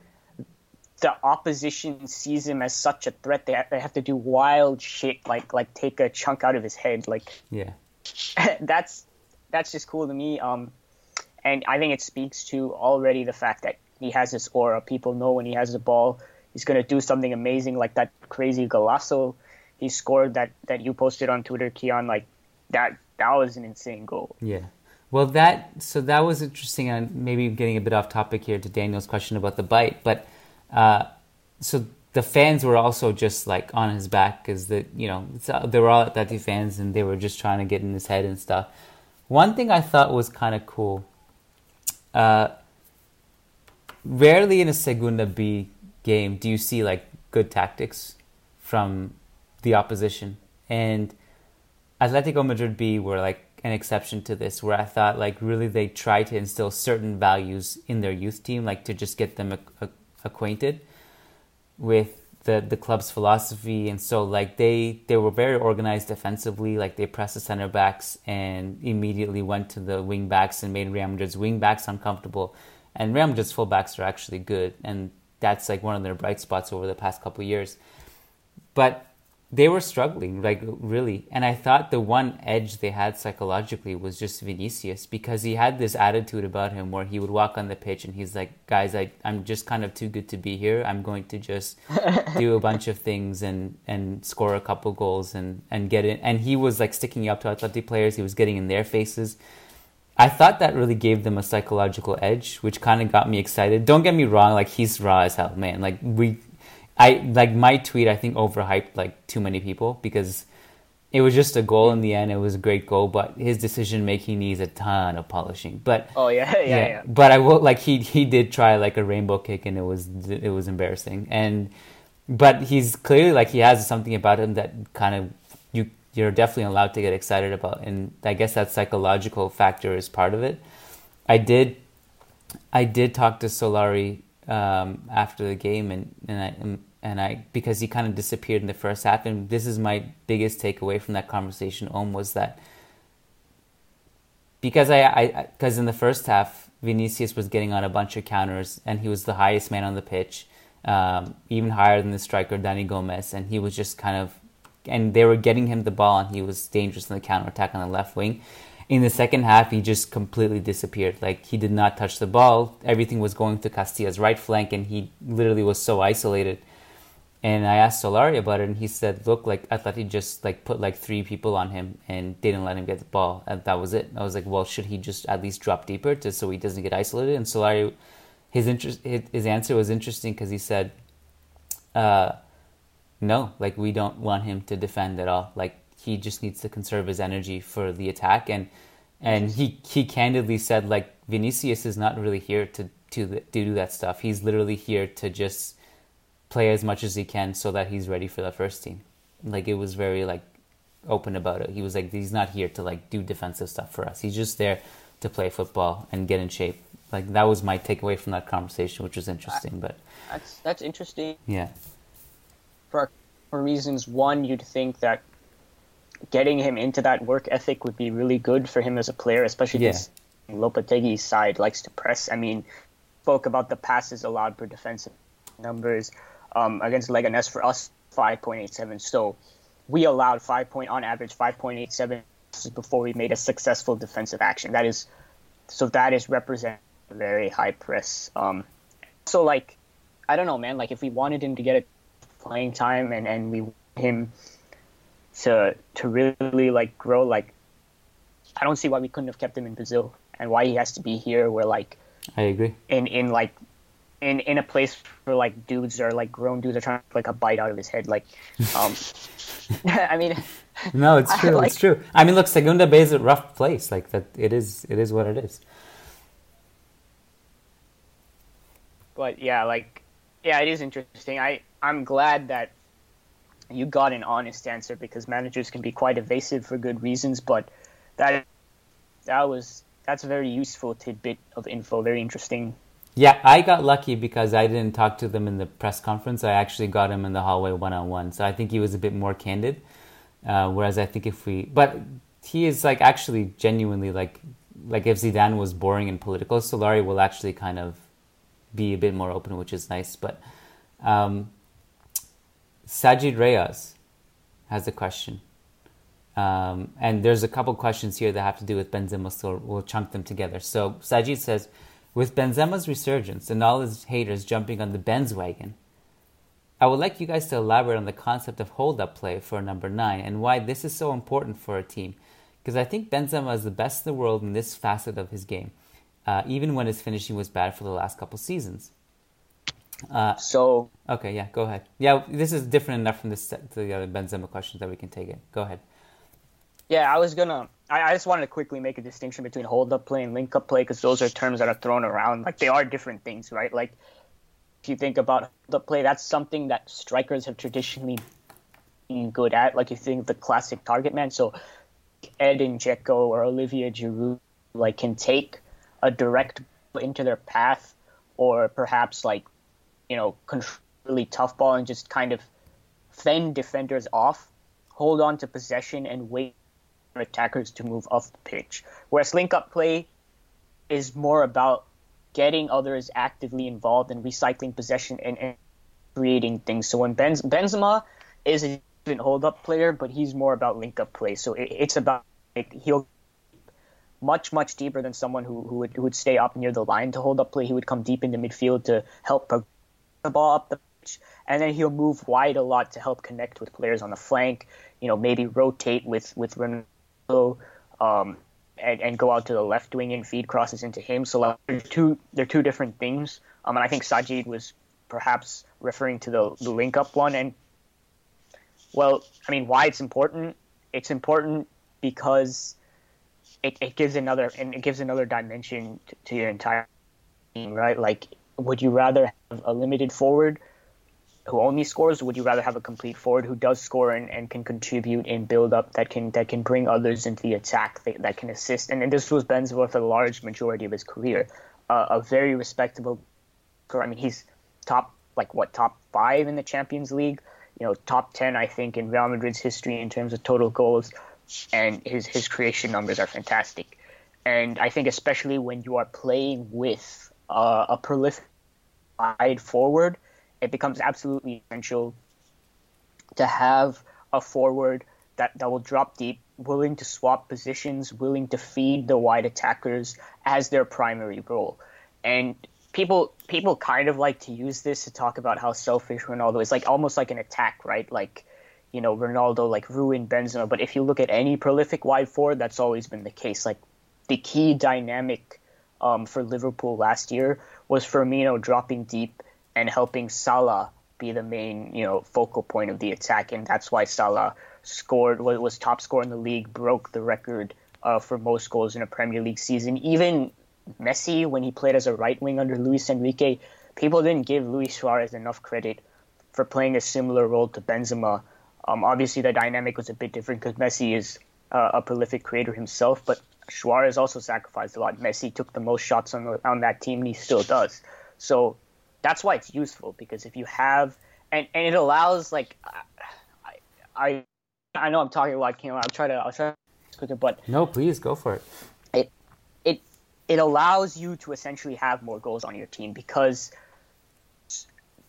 the opposition sees him as such a threat. They have, they have to do wild shit, like like take a chunk out of his head. Like yeah, that's that's just cool to me. Um, and I think it speaks to already the fact that he has this aura. People know when he has the ball, he's going to do something amazing, like that crazy golazo he scored that that you posted on Twitter, Kiyan. Like that that was an insane goal. Yeah. Well, that so that was interesting, and maybe getting a bit off topic here to Daniel's question about the bite, but uh, so the fans were also just like on his back because the you know uh, they were all at Atleti fans and they were just trying to get in his head and stuff. One thing I thought was kind of cool. Uh, rarely in a Segunda B game do you see like good tactics from the opposition, and Atletico Madrid B were like an exception to this, where I thought like really they try to instill certain values in their youth team, like to just get them acquainted with the the club's philosophy, and so like they they were very organized defensively, like they pressed the center backs and immediately went to the wing backs and made Real Madrid's wing backs uncomfortable, and Real Madrid's fullbacks are actually good, and that's like one of their bright spots over the past couple years, but they were struggling, like really. And I thought the one edge they had psychologically was just Vinicius because he had this attitude about him where he would walk on the pitch and he's like, guys, I, I'm just kind of too good to be here. I'm going to just do a bunch of things and, and score a couple goals and, and get it. And he was like sticking up to Atleti players, he was getting in their faces. I thought that really gave them a psychological edge, which kind of got me excited. Don't get me wrong, like he's raw as hell, man. Like we I like my tweet. I think overhyped like too many people because it was just a goal in the end. It was a great goal, but his decision making needs a ton of polishing. But oh yeah, yeah, yeah, yeah. But I will like he he did try like a rainbow kick and it was it was embarrassing. And but he's clearly like he has something about him that kind of you you're definitely allowed to get excited about. And I guess that psychological factor is part of it. I did I did talk to Solari um, after the game, and and, I, and I because he kind of disappeared in the first half. And this is my biggest takeaway from that conversation. Om was that because I because in the first half Vinicius was getting on a bunch of counters and he was the highest man on the pitch, um, even higher than the striker Dani Gomez, and he was just kind of and they were getting him the ball and he was dangerous in the counter attack on the left wing. In the second half, he just completely disappeared. Like he did not touch the ball. Everything was going to Castilla's right flank, and he literally was so isolated and I asked Solari about it, and he said, "Look, like Atleti just like put like three people on him and didn't let him get the ball, and that was it." I was like, "Well, should he just at least drop deeper to so he doesn't get isolated?" And Solari, his interest, his, answer was interesting because he said, uh, "No, like we don't want him to defend at all. Like he just needs to conserve his energy for the attack." And and he he candidly said, like Vinicius is not really here to to, to do that stuff. He's literally here to just play as much as he can so that he's ready for the first team. Like it was very like open about it. He was like he's not here to like do defensive stuff for us. He's just there to play football and get in shape. Like that was my takeaway from that conversation, which was interesting. But that's that's interesting. Yeah. For for reasons, one, you'd think that getting him into that work ethic would be really good for him as a player, especially yeah. because Lopetegui's side likes to press. I mean, spoke about the passes allowed per defensive numbers um, against Leganes for us 5.87. So we allowed 5 point on average 5.87 before we made a successful defensive action. That is so that is represent a very high press. Um, so like I don't know, man. Like if we wanted him to get a playing time and and we want him to to really like grow, like I don't see why we couldn't have kept him in Brazil and why he has to be here. Where like I agree in in like in in a place where like dudes are like grown dudes are trying to like a bite out of his head. Like, um, I mean, no, it's true. Like, it's true. I mean, look, Segunda B is a rough place. Like that, it is. It is what it is. But yeah, like, yeah, it is interesting. I I'm glad that you got an honest answer because managers can be quite evasive for good reasons. But that that was that's a very useful tidbit of info. Very interesting yeah, I got lucky because I didn't talk to them in the press conference. I actually got him in the hallway one on one. So I think he was a bit more candid. Uh, whereas I think if we, but he is like actually genuinely like, like if Zidane was boring and political, Solari will actually kind of be a bit more open, which is nice. But um, Sajid Reyes has a question. Um, and there's a couple questions here that have to do with Benzema, so we'll chunk them together. So Sajid says, with Benzema's resurgence and all his haters jumping on the Benz wagon, I would like you guys to elaborate on the concept of hold up play for number nine and why this is so important for a team. Because I think Benzema is the best in the world in this facet of his game, uh, even when his finishing was bad for the last couple seasons. Uh, so okay, yeah, go ahead. Yeah, this is different enough from this to the other Benzema questions that we can take it. Go ahead. Yeah, I was gonna. I, I just wanted to quickly make a distinction between hold up play and link up play because those are terms that are thrown around. Like they are different things, right? Like if you think about hold up play, that's something that strikers have traditionally been good at. Like you think the classic target man. So Edin Dzeko or Olivier Giroud like can take a direct into their path, or perhaps like you know control really tough ball and just kind of fend defenders off, hold on to possession and wait for attackers to move off the pitch. Whereas link up play is more about getting others actively involved and recycling possession and, and creating things. So when Benz, Benzema is a hold up player, but he's more about link up play. So it, it's about like, he'll much much deeper than someone who, who would who would stay up near the line to hold up play. He would come deep into midfield to help the ball up the pitch, and then he'll move wide a lot to help connect with players on the flank. You know, maybe rotate with with Ronaldo. um, and, and, go out to the left wing and feed crosses into him. So like, they're two they're two different things. Um, and I think Sajid was perhaps referring to the, the link up one. And well, I mean, why it's important? It's important because it, it gives another and it gives another dimension to, to your entire team, right? Like, would you rather have a limited forward? who only scores? Would you rather have a complete forward who does score and, and can contribute and build up that can that can bring others into the attack that, that can assist? And, and this was Benzema for the large majority of his career, uh, a very respectable. I mean, he's top like what top five in the Champions League. You know, top ten I think in Real Madrid's history in terms of total goals, and his his creation numbers are fantastic. And I think especially when you are playing with uh, a prolific wide forward, it becomes absolutely essential to have a forward that, that will drop deep, willing to swap positions, willing to feed the wide attackers as their primary role. And people people kind of like to use this to talk about how selfish Ronaldo is, like almost like an attack, right? Like, you know, Ronaldo like ruined Benzema. But if you look at any prolific wide forward, that's always been the case. Like the key dynamic um, for Liverpool last year was Firmino dropping deep and helping Salah be the main, you know, focal point of the attack, and that's why Salah scored was top scorer in the league, broke the record uh, for most goals in a Premier League season. Even Messi, when he played as a right wing under Luis Enrique, people didn't give Luis Suarez enough credit for playing a similar role to Benzema. Um, obviously, the dynamic was a bit different because Messi is uh, a prolific creator himself, but Suarez also sacrificed a lot. Messi took the most shots on, the, on that team, and he still does. So that's why it's useful because if you have and, and it allows like I, I I know I'm talking a lot, Kim. I'll try to I'll try to quicker, but no, please go for it. It it it allows you to essentially have more goals on your team because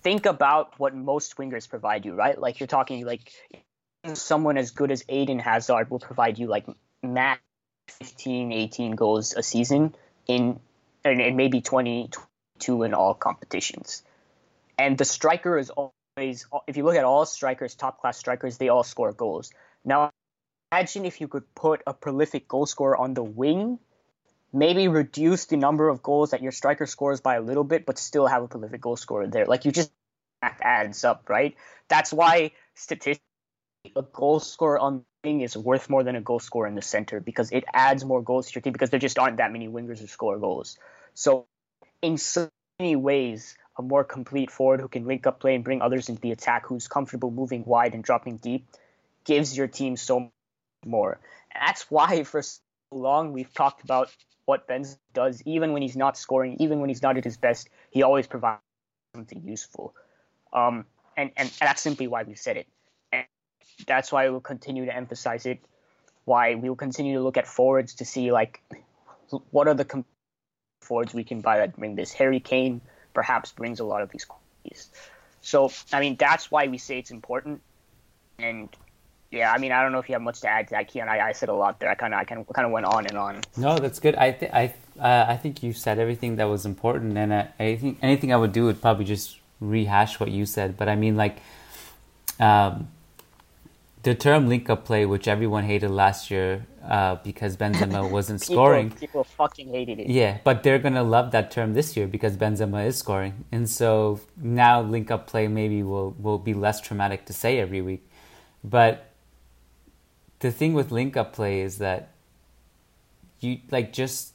think about what most wingers provide you, right? Like you're talking like someone as good as Eden Hazard will provide you like max 15, 18 goals a season in and, maybe 20, two in all competitions. And the striker is always, if you look at all strikers, top class strikers, they all score goals. Now, imagine if you could put a prolific goal scorer on the wing, maybe reduce the number of goals that your striker scores by a little bit, but still have a prolific goal scorer there. Like you just adds up, right? That's why statistically, a goal scorer on is worth more than a goal scorer in the center because it adds more goals to your team because there just aren't that many wingers who score goals. So in so many ways a more complete forward who can link up play and bring others into the attack, who's comfortable moving wide and dropping deep, gives your team so much more. And that's why for so long we've talked about what Ben does, even when he's not scoring, even when he's not at his best, he always provides something useful. Um, and, and that's simply why we said it. That's why we'll continue to emphasize it. Why we will continue to look at forwards to see like what are the forwards we can buy that bring this. Harry Kane perhaps brings a lot of these qualities. So, I mean, that's why we say it's important. And yeah, I mean, I don't know if you have much to add to that, Kiyan. I, I said a lot there. I kind of, I kind of, went on and on. No, that's good. I, th- I, uh, I think you said everything that was important, and uh, I think anything I would do would probably just rehash what you said. But I mean, like, um, the term link up play, which everyone hated last year uh, because Benzema wasn't people, scoring. People fucking hated it. Yeah, but they're gonna love that term this year because Benzema is scoring, and so now link up play maybe will will be less traumatic to say every week. But the thing with link up play is that you like just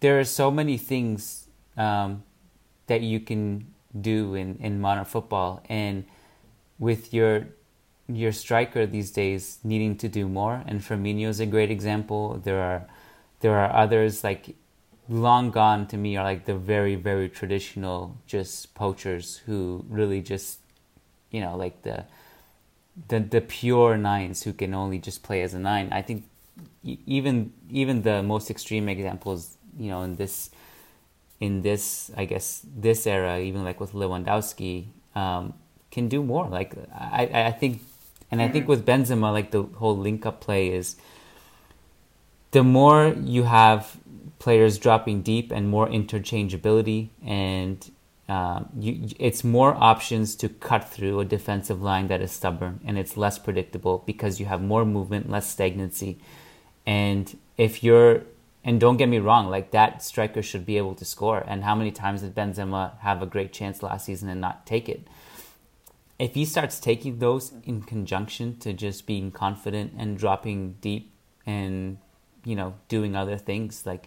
there are so many things um, that you can do in in modern football and with your your striker these days needing to do more, and Firmino is a great example. There are there are others like long gone to me are like the very very traditional just poachers who really just you know like the the the pure nines who can only just play as a nine. I think even even the most extreme examples, you know, in this in this I guess this era, even like with Lewandowski, um, can do more. Like I I think and I think with Benzema, like the whole link up play is the more you have players dropping deep and more interchangeability, and um, you, it's more options to cut through a defensive line that is stubborn and it's less predictable because you have more movement, less stagnancy. And if you're, and don't get me wrong, like that striker should be able to score. And how many times did Benzema have a great chance last season and not take it? If he starts taking those in conjunction to just being confident and dropping deep and you know doing other things like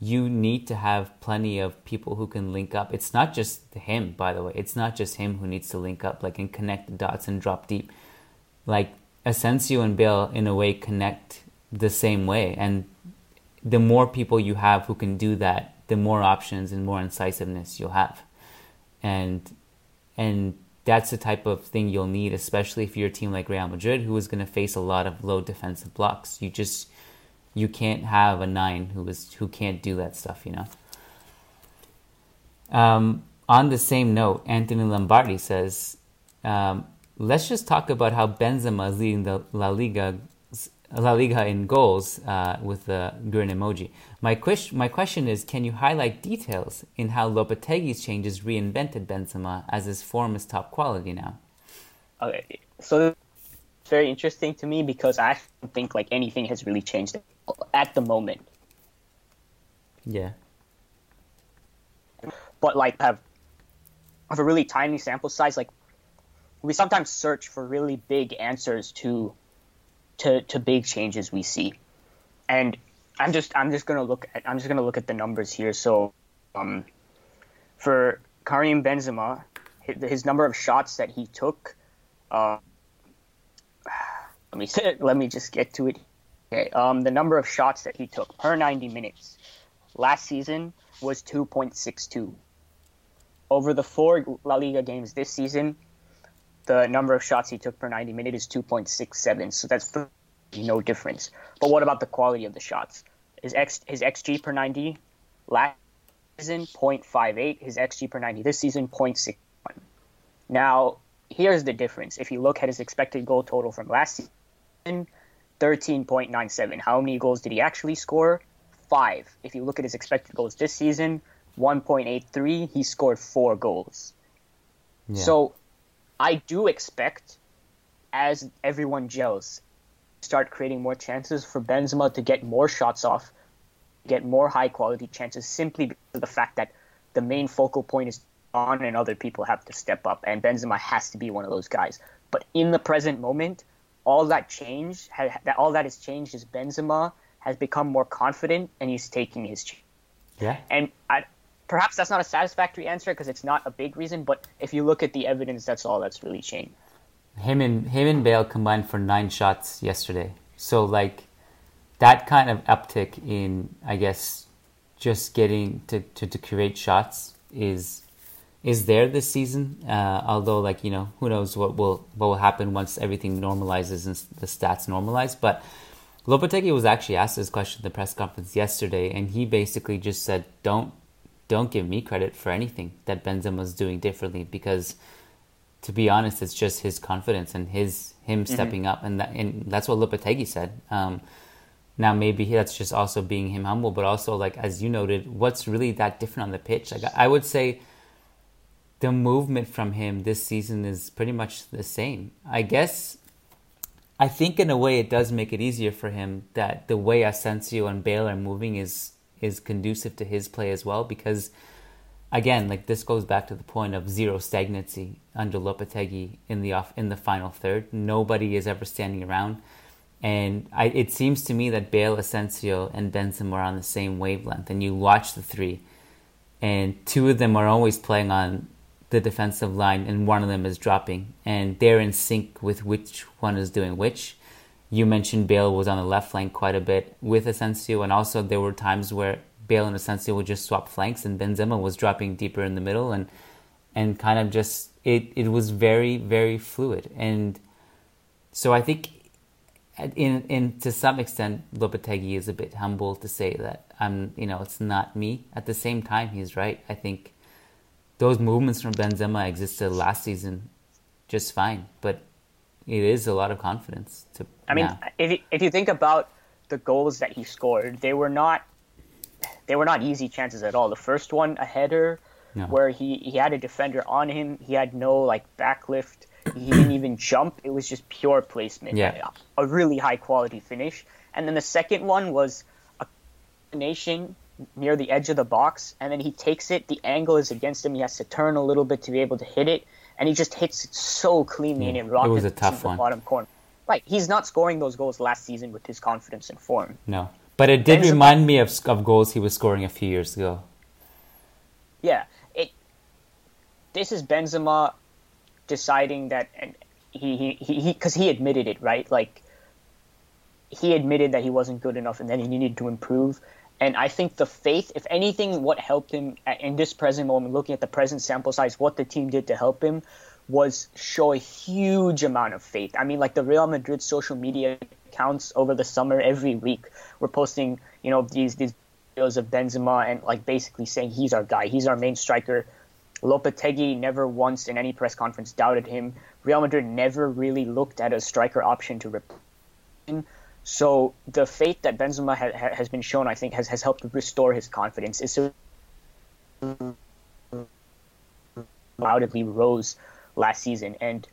you need to have plenty of people who can link up. It's not just him by the way. It's not just him who needs to link up like and connect the dots and drop deep. Like Asensio and Bale in a way connect the same way. And the more people you have who can do that the more options and more incisiveness you'll have. And and that's the type of thing you'll need, especially if you're a team like Real Madrid, who is going to face a lot of low defensive blocks. You just you can't have a nine who is who can't do that stuff, you know. Um, on the same note, Anthony Lombardi says, um, "Let's just talk about how Benzema is leading the La Liga La Liga in goals uh, with the grin emoji. My, question, my question is can you highlight details in how Lopetegui's changes reinvented Benzema as his form is top quality now? Okay, so it's very interesting to me because I don't think like anything has really changed at the moment. Yeah. But like have have a really tiny sample size, like we sometimes search for really big answers to to, to big changes we see. And I'm just I'm just gonna look at I'm just gonna look at the numbers here. So um, for Karim Benzema, his number of shots that he took. Uh, let me let me just get to it. Okay, um, the number of shots that he took per 90 minutes last season was 2.62. Over the four La Liga games this season, the number of shots he took per 90 minutes is 2.67. So that's no difference. But what about the quality of the shots? His X his xG per 90 last season 0.58, his xG per 90 this season 0.61. Now, here's the difference. If you look at his expected goal total from last season, 13.97. How many goals did he actually score? 5. If you look at his expected goals this season, 1.83, he scored 4 goals. Yeah. So, I do expect as everyone gels, start creating more chances for Benzema to get more shots off, get more high quality chances simply because of the fact that the main focal point is on and other people have to step up and Benzema has to be one of those guys. But in the present moment, all that change, that all that has changed is Benzema has become more confident and he's taking his chance. Yeah. And I, perhaps that's not a satisfactory answer because it's not a big reason, but if you look at the evidence, that's all that's really changed. Him and him and Bale combined for nine shots yesterday. So like that kind of uptick in I guess just getting to, to, to create shots is is there this season. Uh, although like you know who knows what will what will happen once everything normalizes and the stats normalize. But Lopetegui was actually asked this question at the press conference yesterday, and he basically just said, "Don't don't give me credit for anything that Benzema's doing differently because." to be honest, it's just his confidence and his him mm-hmm. stepping up, and that, and that's what Lopetegui said. Um, now maybe that's just also being him humble, but also like as you noted, what's really that different on the pitch? Like I would say, the movement from him this season is pretty much the same. I guess. I think in a way it does make it easier for him that the way Asensio and Bale are moving is is conducive to his play as well because again, like this goes back to the point of zero stagnancy under Lopetegui in the off in the final third. Nobody is ever standing around, and I, it seems to me that Bale, Asensio, and Benzema are on the same wavelength. And you watch the three, and two of them are always playing on the defensive line, and one of them is dropping, and they're in sync with which one is doing which. You mentioned Bale was on the left flank quite a bit with Asensio, and also there were times where Bale and Asensio would just swap flanks, and Benzema was dropping deeper in the middle, and and kind of just it it was very very fluid, and so I think in in to some extent Lopetegui is a bit humble to say that I'm you know it's not me. At the same time, he's right. I think those movements from Benzema existed last season just fine, but it is a lot of confidence to. I mean, if you, if you think about the goals that he scored, they were not they were not easy chances at all. The first one, a header, no. where he, he had a defender on him. He had no like backlift. He didn't even jump. It was just pure placement. Yeah. A really high quality finish. And then the second one was a combination near the edge of the box, and then he takes it. The angle is against him. He has to turn a little bit to be able to hit it, and he just hits it so cleanly, yeah. and it rockets it was a tough one. the bottom corner. Right, he's not scoring those goals last season with his confidence and form. No, but it did remind me of, of goals he was scoring a few years ago. Yeah, it. This is Benzema deciding that, and he he he because he, he admitted it, right? Like he admitted that he wasn't good enough and then he needed to improve. And I think the faith, if anything, what helped him in this present moment, looking at the present sample size, what the team did to help him was show a huge amount of faith. I mean, like the Real Madrid social media accounts over the summer, every week were posting, you know, these these videos of Benzema and like basically saying he's our guy, he's our main striker. Lopetegui never once in any press conference doubted him. Real Madrid never really looked at a striker option to replace him. So the faith that Benzema ha- has been shown, I think, has, has helped restore his confidence. It's undoubtedly rose last season, and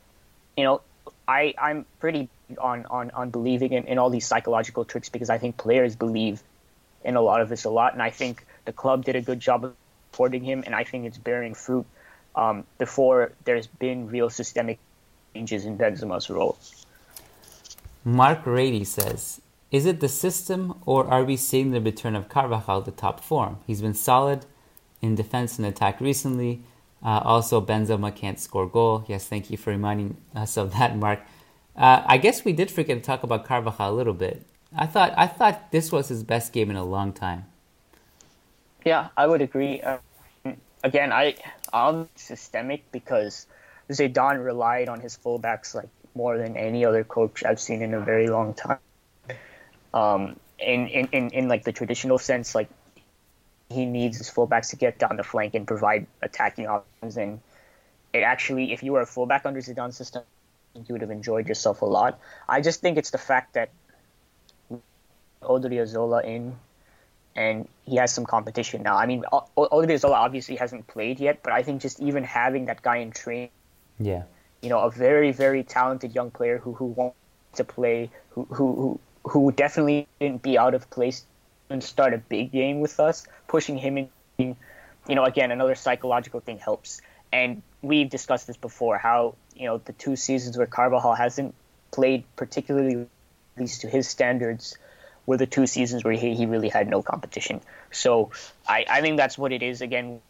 you know, I I'm pretty on on on believing in, in all these psychological tricks because I think players believe in a lot of this a lot, and I think the club did a good job of supporting him, and I think it's bearing fruit um, before there's been real systemic changes in Benzema's role. Mark Rady says, Is it the system or are we seeing the return of Carvajal to top form? He's been solid in defense and attack recently. Uh, also, Benzema can't score goal. Yes, thank you for reminding us of that, Mark. Uh, I guess we did forget to talk about Carvajal a little bit. I thought I thought this was his best game in a long time. Yeah, I would agree. Uh, again, I I'm systemic because Zidane relied on his fullbacks like more than any other coach I've seen in a very long time. Um, in, in, in, in like the traditional sense, like he needs his fullbacks to get down the flank and provide attacking options. And it actually, if you were a fullback under Zidane's system, you would have enjoyed yourself a lot. I just think it's the fact that Odriozola in, and he has some competition now. I mean, Odriozola obviously hasn't played yet, but I think just even having that guy in training, yeah, you know, a very, very talented young player who, who wants to play, who, who, who definitely didn't be out of place and start a big game with us, pushing him in, you know, again, another psychological thing helps. And we've discussed this before, how, you know, the two seasons where Carvajal hasn't played particularly, at least to his standards, were the two seasons where he, he really had no competition. So I, I think that's what it is. Again,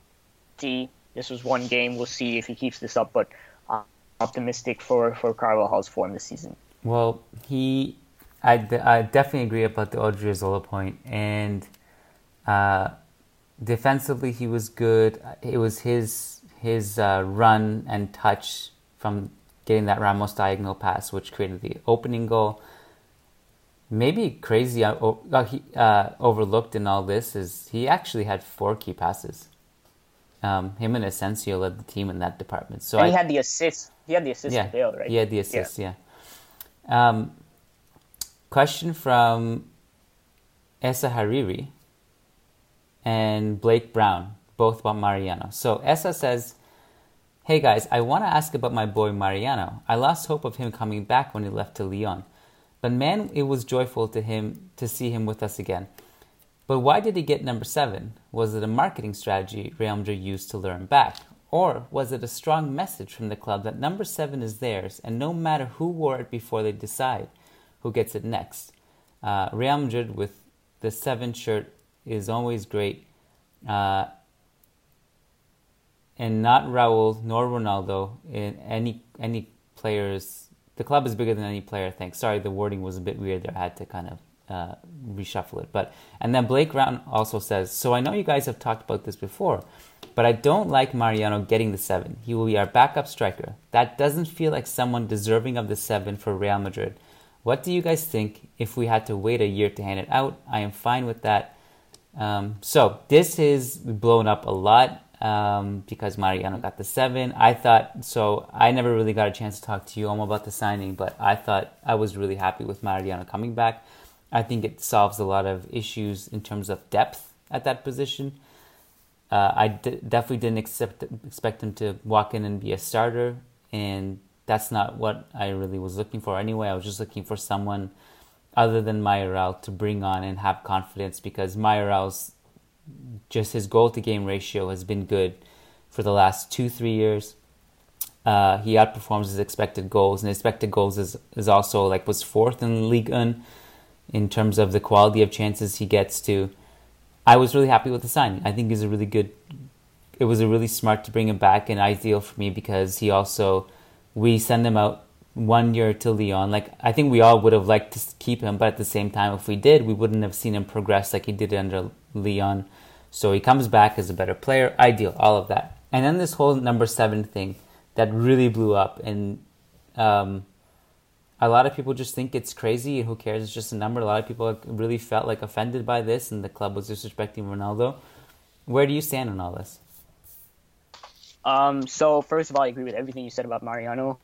this was one game. We'll see if he keeps this up. But uh, optimistic for for Carvajal's form this season. Well, he, I, I definitely agree about the Odriozola point, and uh, defensively he was good. It was his his uh, run and touch from getting that Ramos diagonal pass, which created the opening goal. Maybe crazy uh, uh he, uh, overlooked in all this is he actually had four key passes. Um, him and Asensio led the team in that department. So and he I, had the assist. He had the assist yeah, Bale, right? He had the assist. Yeah. yeah. Um, question from Essa Hariri and Blake Brown, both about Mariano. So Essa says, "Hey guys, I want to ask about my boy Mariano. I lost hope of him coming back when he left to Lyon, but man, it was joyful to him to see him with us again." But why did he get number seven? Was it a marketing strategy Real Madrid used to lure him back? Or was it a strong message from the club that number seven is theirs and no matter who wore it before they decide who gets it next? Uh, Real Madrid with the seven shirt is always great. Uh, and not Raul nor Ronaldo in any any players. The club is bigger than any player. Thanks. Sorry, the wording was a bit weird there. I had to kind of uh, reshuffle it. But and then Blake Brown also says, so I know you guys have talked about this before, but I don't like Mariano getting the seven. He will be our backup striker. That doesn't feel like someone deserving of the seven for Real Madrid. What do you guys think if we had to wait a year to hand it out? I am fine with that. Um, so this is blown up a lot um, because Mariano got the seven. I thought so. I never really got a chance to talk to you Om about the signing, but I thought I was really happy with Mariano coming back. I think it solves a lot of issues in terms of depth at that position. Uh, I d- definitely didn't accept, expect him to walk in and be a starter, and that's not what I really was looking for anyway. I was just looking for someone other than Mayoral to bring on and have confidence because Mayoral's just his goal to game ratio has been good for the last two, three years. Uh, he outperforms his expected goals, and expected goals is, is also like was fourth in League 1 in terms of the quality of chances he gets to. I was really happy with the signing. I think he's a really good. It was a really smart to bring him back and ideal for me because he also we send him out one year to Lyon. Like I think we all would have liked to keep him, but at the same time, if we did, we wouldn't have seen him progress like he did under Lyon. So he comes back as a better player, ideal, all of that. And then this whole number seven thing that really blew up, and um, a lot of people just think it's crazy. Who cares? It's just a number. A lot of people really felt like offended by this, and the club was disrespecting Ronaldo. Where do you stand on all this? Um, so first of all, I agree with everything you said about Mariano.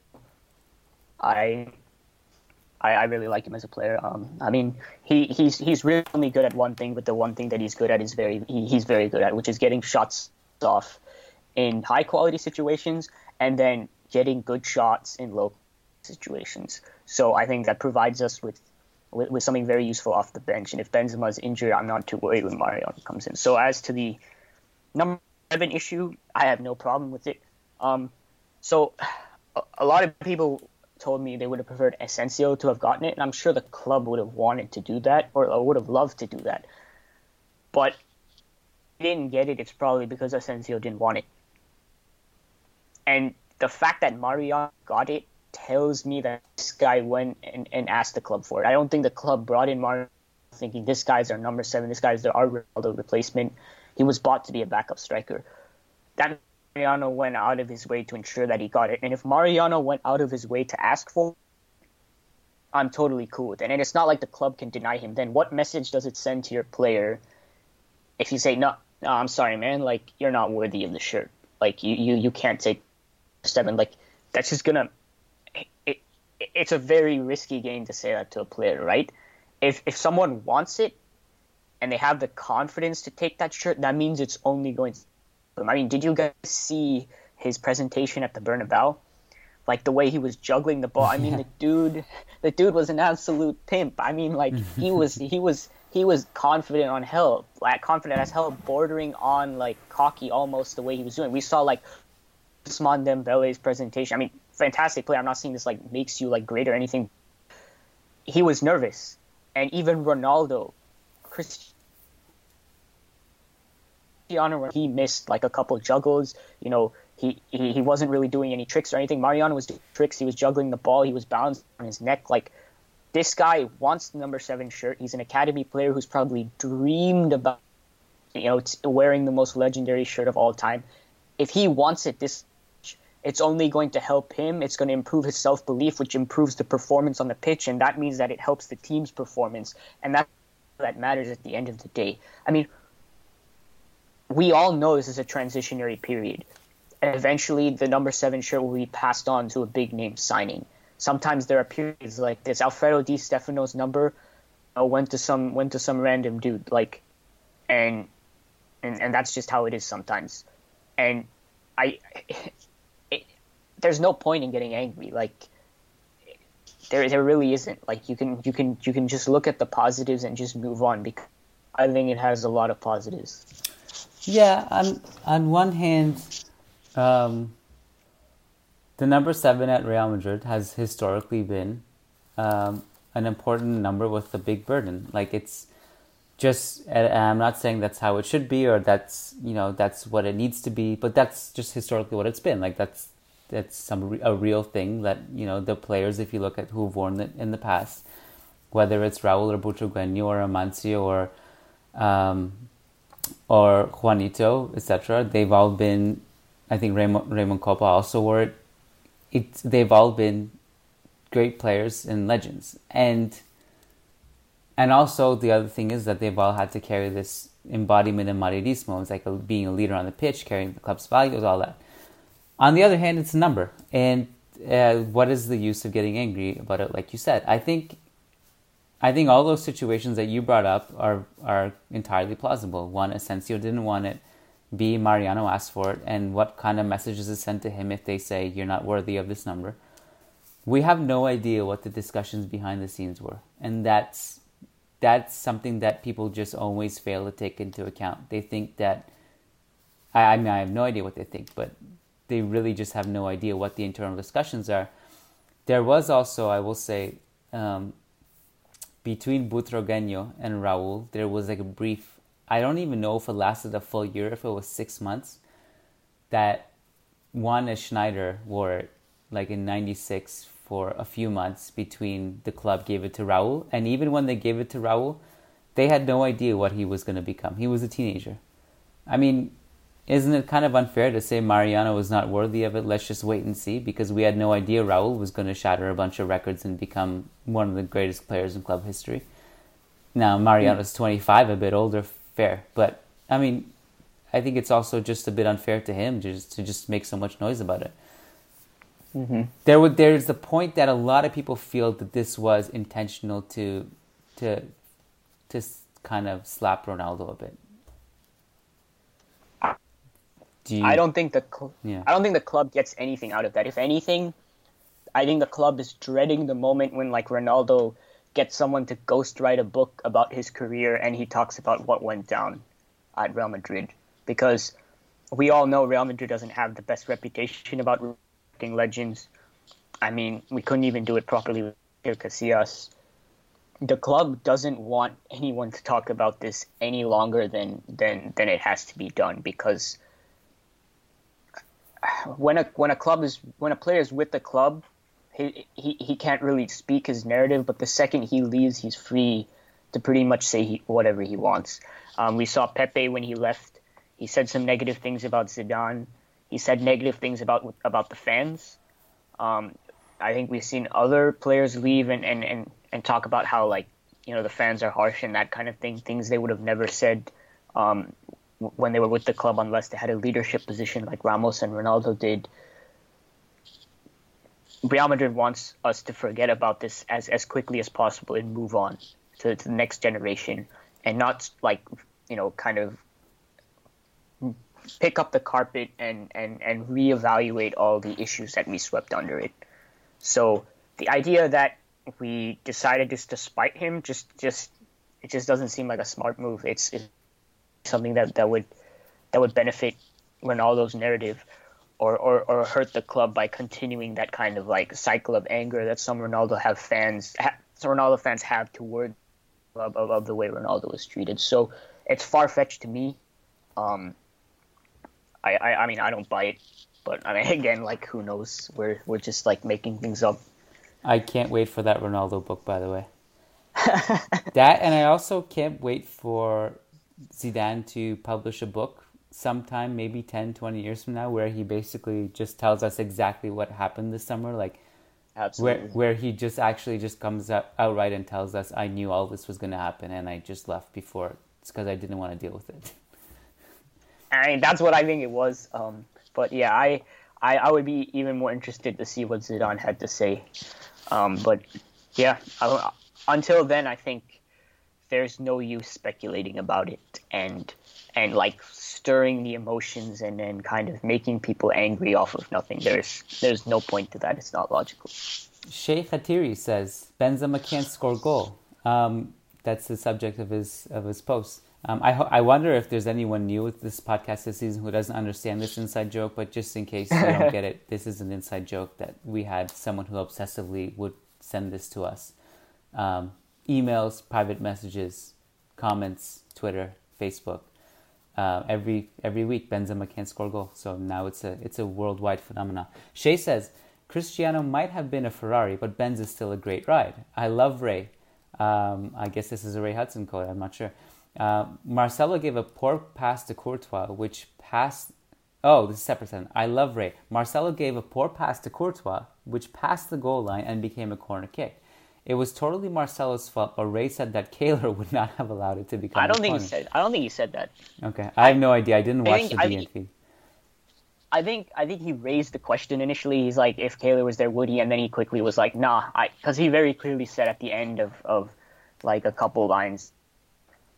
I, I, I really like him as a player. Um, I mean, he, he's he's really good at one thing, but the one thing that he's good at is very he, he's very good at, which is getting shots off in high quality situations and then getting good shots in low situations. So I think that provides us with, with, with something very useful off the bench. And if Benzema is injured, I'm not too worried when Mariano comes in. So as to the number seven issue, I have no problem with it. Um, so a, a lot of people told me they would have preferred Asensio to have gotten it, and I'm sure the club would have wanted to do that or, or would have loved to do that. But didn't get it, it's probably because Asensio didn't want it. And the fact that Mariano got it tells me that this guy went and, and asked the club for it. I don't think the club brought in Mariano thinking this guy's our number seven, this guy's our Ronaldo replacement. He was bought to be a backup striker. That Mariano went out of his way to ensure that he got it. And if Mariano went out of his way to ask for it, I'm totally cool with it. And it's not like the club can deny him. Then what message does it send to your player if you say, no, no I'm sorry, man, like, you're not worthy of the shirt. Like, you, you, you can't take seven. Like, that's just going to it, it's a very risky game to say that to a player, right? If if someone wants it and they have the confidence to take that shirt, that means it's only going to. I mean, did you guys see his presentation at the Bernabeu? Like the way he was juggling the ball. I mean, the dude, the dude was an absolute pimp. I mean, like he was, he was, he was confident on hell, like confident as hell, bordering on like cocky almost the way he was doing. We saw like Ousmane Dembele's presentation. I mean, fantastic player. I'm not saying this like makes you like great or anything. He was nervous, and even Ronaldo, Cristiano, he missed like a couple juggles. You know, he, he he wasn't really doing any tricks or anything. Mariano was doing tricks. He was juggling the ball. He was balanced on his neck. Like this guy wants the number seven shirt. He's an academy player who's probably dreamed about you know wearing the most legendary shirt of all time. If he wants it, this it's only going to help him. It's going to improve his self belief, which improves the performance on the pitch, and that means that it helps the team's performance, and that that matters at the end of the day. I mean, we all know this is a transitionary period. And eventually, the number seven shirt will be passed on to a big name signing. Sometimes there are periods like this. Alfredo Di Stefano's number uh, went to some went to some random dude, like, and and and that's just how it is sometimes. And I there's no point in getting angry. Like there there really isn't. Like you can you can you can just look at the positives and just move on because I think it has a lot of positives. Yeah, on on one hand, um, the number seven at Real Madrid has historically been um, an important number with a big burden. Like it's just, I'm not saying that's how it should be or that's you know that's what it needs to be, but that's just historically what it's been. Like that's that's some a real thing that you know the players if you look at who've worn it in the past whether it's Raul or Butragueño or Amancio or um, or Juanito etc they've all been I think Raymond, Raymond Kopa also wore it. It's they've all been great players and legends. And and also the other thing is that they've all had to carry this embodiment of Madridismo. It's like a, being a leader on the pitch carrying the club's values all that on the other hand, it's a number. And uh, what is the use of getting angry about it? Like you said, I think, I think all those situations that you brought up are are entirely plausible. One, Asensio didn't want it. B, Mariano asked for it. And what kind of messages is sent to him if they say you're not worthy of this number? We have no idea what the discussions behind the scenes were, and that's that's something that people just always fail to take into account. They think that I mean I have no idea what they think, but they really just have no idea what the internal discussions are. There was also, I will say, um, between Butragueño and Raul, there was like a brief, I don't even know if it lasted a full year, if it was six months, that Juan Esnáider wore it like in 96 for a few months between the club gave it to Raul, and even when they gave it to Raul, they had no idea what he was going to become. He was a teenager. I mean, isn't it kind of unfair to say Mariano was not worthy of it? Let's just wait and see because we had no idea Raul was going to shatter a bunch of records and become one of the greatest players in club history. Now, Mariano's 25, a bit older, fair. But, I mean, I think it's also just a bit unfair to him just to just make so much noise about it. Mm-hmm. There would there's the point that a lot of people feel that this was intentional to to to kind of slap Ronaldo a bit. Do you, I don't think the cl- yeah. I don't think the club gets anything out of that. If anything, I think the club is dreading the moment when like Ronaldo gets someone to ghostwrite a book about his career and he talks about what went down at Real Madrid because we all know Real Madrid doesn't have the best reputation about recruiting legends. I mean, we couldn't even do it properly with Casillas. The club doesn't want anyone to talk about this any longer than than than it has to be done because when a when a club is when a player is with the club, he, he he can't really speak his narrative. But the second he leaves, he's free to pretty much say he, whatever he wants. Um, we saw Pepe when he left he said some negative things about Zidane. He said negative things about about the fans. Um, I think we've seen other players leave and, and, and, and talk about how like you know the fans are harsh and that kind of thing. Things they would have never said um, when they were with the club unless they had a leadership position like Ramos and Ronaldo did. Real Madrid wants us to forget about this as, as quickly as possible and move on to, to the next generation and not like you know kind of pick up the carpet and, and, and reevaluate all the issues that we swept under it. So the idea that we decided just to spite him just just it just doesn't seem like a smart move. It's, it's something that, that would that would benefit Ronaldo's narrative or, or, or hurt the club by continuing that kind of like cycle of anger that some Ronaldo have fans ha, some Ronaldo fans have toward of, of, the way Ronaldo was treated. So it's far fetched to me. Um, I, I, I mean, I don't buy it, but I mean, again, like, who knows? We're we're just like making things up. I can't wait for that Ronaldo book, by the way. that, and I also can't wait for Zidane to publish a book sometime, maybe 10, 20 years from now, where he basically just tells us exactly what happened this summer, like. Absolutely. Where where he just actually just comes out outright and tells us, "I knew all this was going to happen, and I just left before it's because I didn't want to deal with it." I mean, that's what I think it was. Um, but yeah, I, I, I would be even more interested to see what Zidane had to say. Um, but yeah, I, until then, I think there's no use speculating about it and and like stirring the emotions and then kind of making people angry off of nothing. There's there's no point to that. It's not logical. Sheikh Hatiri says Benzema can't score goal. Um, that's the subject of his of his post. Um, I, ho- I wonder if there's anyone new with this podcast this season who doesn't understand this inside joke, but just in case you don't get it, this is an inside joke that we had someone who obsessively would send this to us. Um, emails, private messages, comments, Twitter, Facebook. Uh, every every week, Benzema can't score goal. So now it's a it's a worldwide phenomenon. Shay says Cristiano might have been a Ferrari, but Benz is still a great ride. I love Ray. Um, I guess this is a Ray Hudson quote. I'm not sure. Uh, Marcelo gave a poor pass to Courtois, which passed. Oh, this is separate sentence. I love Ray. Marcelo gave a poor pass to Courtois, which passed the goal line and became a corner kick. It was totally Marcelo's fault, but Ray said that Keylor would not have allowed it to become. I don't think he said. I don't think he said that. Okay, I have no idea. I didn't I watch think- the think- I think I think he raised the question initially. He's like, if Keylor was there, would he? And then he quickly was like, nah, I because he very clearly said at the end of of like a couple lines,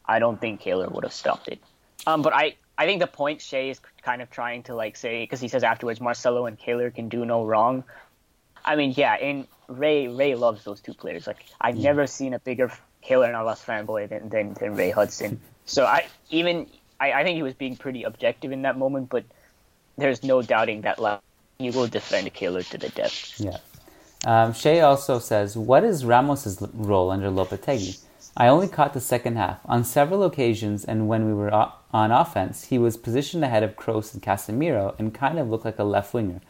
I don't think Keylor would have stopped it. Um, but I I think the point Shea is kind of trying to like say because he says afterwards Marcelo and Keylor can do no wrong. I mean, yeah, and Ray Ray loves those two players. Like I've never seen a bigger Keylor Navas fanboy than, than than Ray Hudson. So I even I, I think he was being pretty objective in that moment, but there's no doubting that like, he will defend Keylor to the death. Yeah. Um, Shay also says, "What is Ramos's role under Lopetegui? I only caught the second half. On several occasions, and when we were on offense, he was positioned ahead of Kroos and Casemiro and kind of looked like a left winger.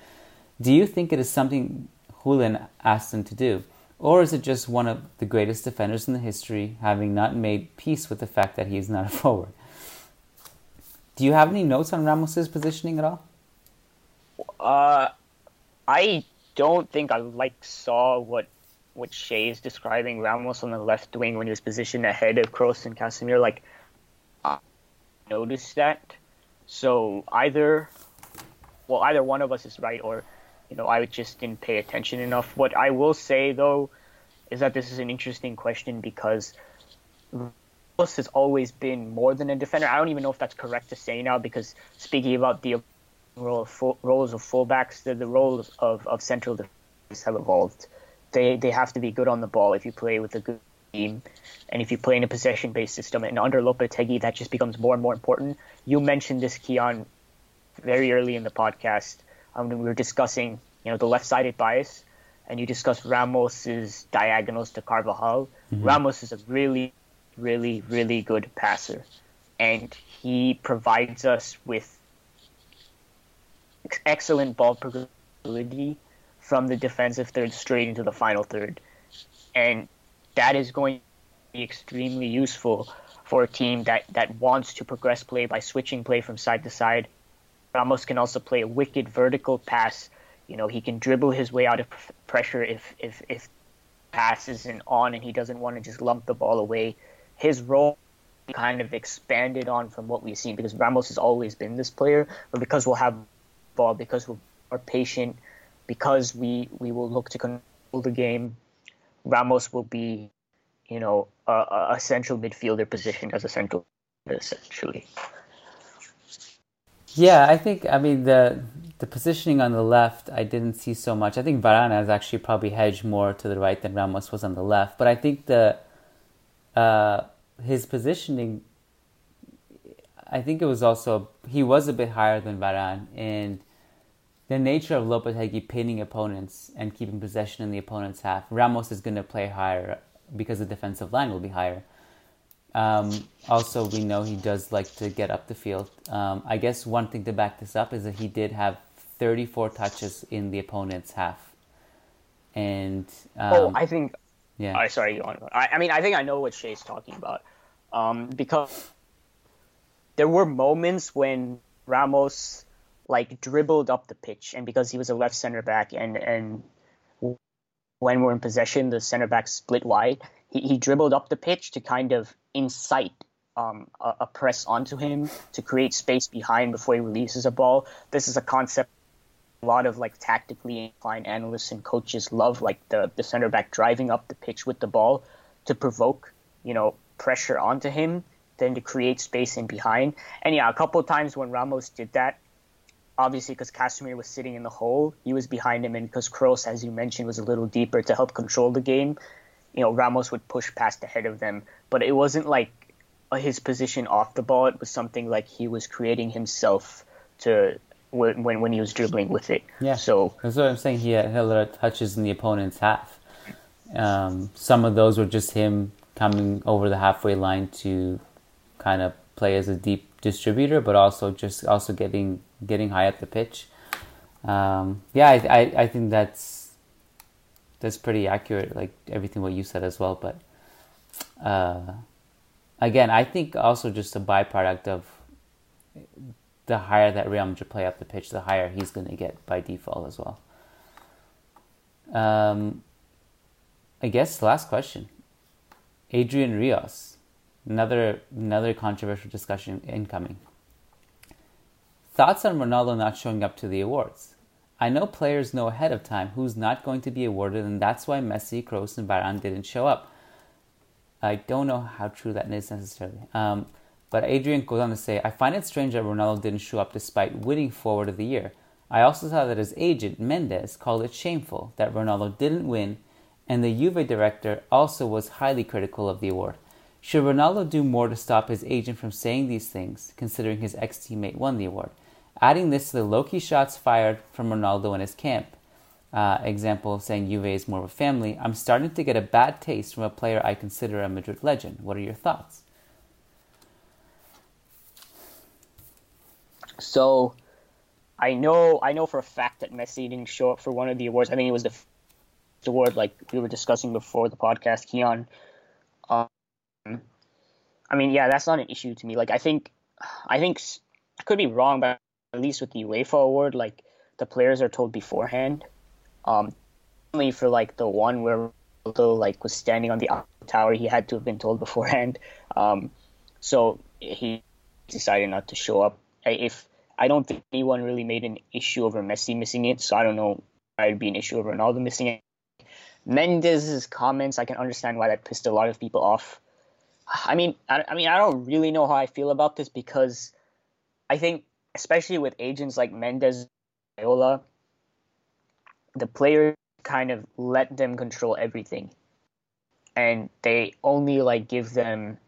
Do you think it is something Julen asked him to do? Or is it just one of the greatest defenders in the history, having not made peace with the fact that he is not a forward? Do you have any notes on Ramos's positioning at all? Uh, I don't think I like saw what what Shay is describing Ramos on the left wing when he was positioned ahead of Kroos and Casemiro. Like, I noticed that. So either, well, either one of us is right, or you know, I just didn't pay attention enough. What I will say though is that this is an interesting question because Ramos has always been more than a defender. I don't even know if that's correct to say now because speaking about the role of full, roles of fullbacks, the, the roles of, of central defenders have evolved. They they have to be good on the ball if you play with a good team, and if you play in a possession based system. And under Lopetegui, that just becomes more and more important. You mentioned this, Kiyan, very early in the podcast um, when we were discussing you know the left sided bias, and you discussed Ramos's diagonals to Carvajal. Mm-hmm. Ramos is a really, really, really good passer, and he provides us with excellent ball progressibility from the defensive third straight into the final third. And that is going to be extremely useful for a team that, that wants to progress play by switching play from side to side. Ramos can also play a wicked vertical pass. You know, he can dribble his way out of pressure if, if, if pass isn't on and he doesn't want to just lump the ball away. His role kind of expanded on from what we've seen because Ramos has always been this player, but because we'll have ball because we're patient, because we, we will look to control the game. Ramos will be, you know, a, a central midfielder position as a central midfielder essentially. Yeah, I think I mean the the positioning on the left I didn't see so much. I think Varane has actually probably hedged more to the right than Ramos was on the left, but I think the uh, his positioning I think it was also he was a bit higher than Varane and the nature of Lopetegui pinning opponents and keeping possession in the opponent's half, Ramos is going to play higher because the defensive line will be higher. Um, also, we know he does like to get up the field. Um, I guess one thing to back this up is that he did have 34 touches in the opponent's half. And um, oh, I think. Yeah. I sorry, you on. I, I mean, I think I know what Shay's talking about, um, because there were moments when Ramos like dribbled up the pitch, and because he was a left center back, and and when we're in possession, the center back split wide. He, he dribbled up the pitch to kind of incite um, a, a, press onto him to create space behind before he releases a ball. This is a concept a lot of like tactically inclined analysts and coaches love, like the the center back driving up the pitch with the ball to provoke you know pressure onto him, then to create space in behind. And yeah, a couple times when Ramos did that, obviously because Casemiro was sitting in the hole, he was behind him, and because Kroos, as you mentioned, was a little deeper to help control the game, you know, Ramos would push past ahead of them. But it wasn't like his position off the ball; it was something like he was creating himself to when when he was dribbling with it. Yeah. So that's what I'm saying. He had a lot of touches in the opponent's half. Um, some of those were just him coming over the halfway line to kind of play as a deep distributor, but also just also getting getting high up the pitch. Um, yeah, I, I, I think that's that's pretty accurate, like everything what you said as well. But uh, again, I think also just a byproduct of the higher that Real Madrid play up the pitch, the higher he's going to get by default as well. Um, I guess last question, Adrian Rios, another another controversial discussion incoming. Thoughts on Ronaldo not showing up to the awards? I know players know ahead of time who's not going to be awarded, and that's why Messi, Kroos, and Varane didn't show up. I don't know how true that is necessarily. Um, but Adrian goes on to say, I find it strange that Ronaldo didn't show up despite winning Forward of the Year. I also saw that his agent, Mendes, called it shameful that Ronaldo didn't win, and the Juve director also was highly critical of the award. Should Ronaldo do more to stop his agent from saying these things, considering his ex teammate won the award? Adding this to the low key shots fired from Ronaldo in his camp, uh, example saying Juve is more of a family, I'm starting to get a bad taste from a player I consider a Madrid legend. What are your thoughts? So, I know I know for a fact that Messi didn't show up for one of the awards. I think it was the award, like we were discussing before the podcast, Kiyan. Um, I mean, yeah, that's not an issue to me. Like, I think, I think I could be wrong, but at least with the UEFA award, like the players are told beforehand. Um, only for like the one where Ronaldo like was standing on the tower, he had to have been told beforehand. Um, so he decided not to show up. If I don't think anyone really made an issue over Messi missing it, so I don't know why it'd be an issue over Ronaldo missing it. Mendes's comments, I can understand why that pissed a lot of people off. I mean, I, I mean, I don't really know how I feel about this because I think, especially with agents like Mendes, Raiola, the players kind of let them control everything, and they only like give them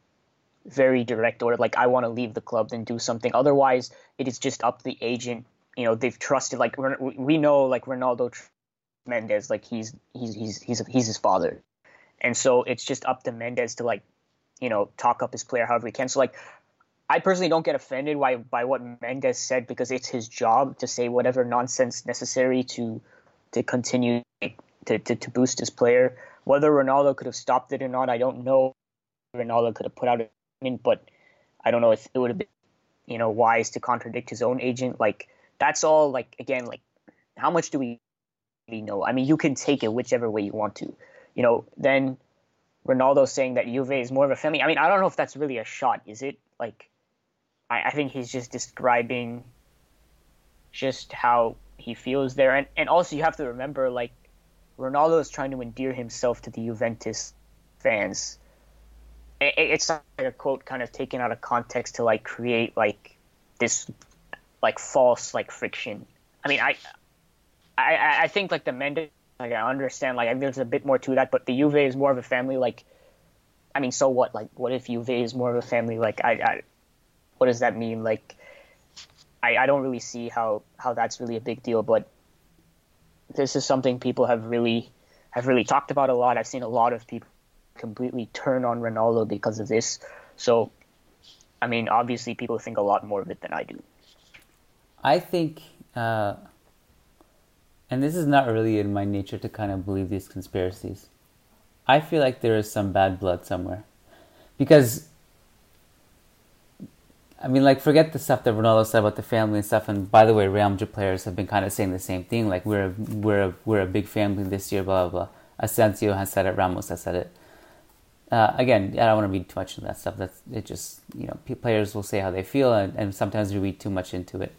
very direct order. Like, I want to leave the club, then do something. Otherwise, it is just up to the agent. You know, they've trusted. Like, we know, like Ronaldo Mendes, like he's he's he's he's he's his father, and so it's just up to Mendes to like, you know, talk up his player however he can. So like, I personally don't get offended by by what Mendes said because it's his job to say whatever nonsense necessary to to continue to, to, to boost his player. Whether Ronaldo could have stopped it or not, I don't know. Ronaldo could have put out a statement, but I don't know if it would have been, you know, wise to contradict his own agent. Like that's all. Like again, like how much do we really know? I mean, you can take it whichever way you want to. You know, then Ronaldo saying that Juve is more of a family. I mean, I don't know if that's really a shot. Is it like? I, I think he's just describing just how he feels there, and and also you have to remember like Ronaldo is trying to endear himself to the Juventus fans. It, it's like a quote kind of taken out of context to like create like this like false like friction. I mean, I I I think like the Mendes like I understand like there's a bit more to that, but the Juve is more of a family. Like, I mean, so what? Like, what if Juve is more of a family? Like, I, I what does that mean? Like, I, I don't really see how, how that's really a big deal, but this is something people have really have really talked about a lot. I've seen a lot of people completely turn on Ronaldo because of this. So, I mean, obviously, people think a lot more of it than I do. I think, uh, and this is not really in my nature to kind of believe these conspiracies. I feel like there is some bad blood somewhere, because I mean, like, forget the stuff that Ronaldo said about the family and stuff. And by the way, Real Madrid players have been kind of saying the same thing. Like, we're a, we're a, we're a big family this year. Blah blah blah. Asensio has said it. Ramos has said it. Uh, again, I don't want to read too much into that stuff. That's it. Just you know, players will say how they feel, and, and sometimes you read too much into it.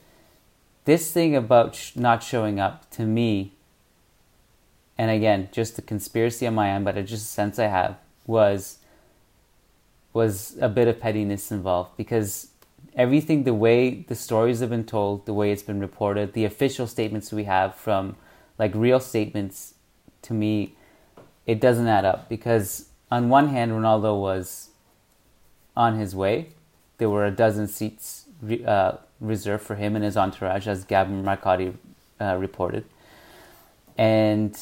This thing about sh- not showing up to me, and again, just the conspiracy on my end, but it's just a sense I have was was a bit of pettiness involved because everything the way the stories have been told, the way it's been reported, the official statements we have from like real statements to me it doesn't add up because on one hand Ronaldo was on his way. There were a dozen seats uh, reserved for him and his entourage, as Gabon Marcotti uh, reported. And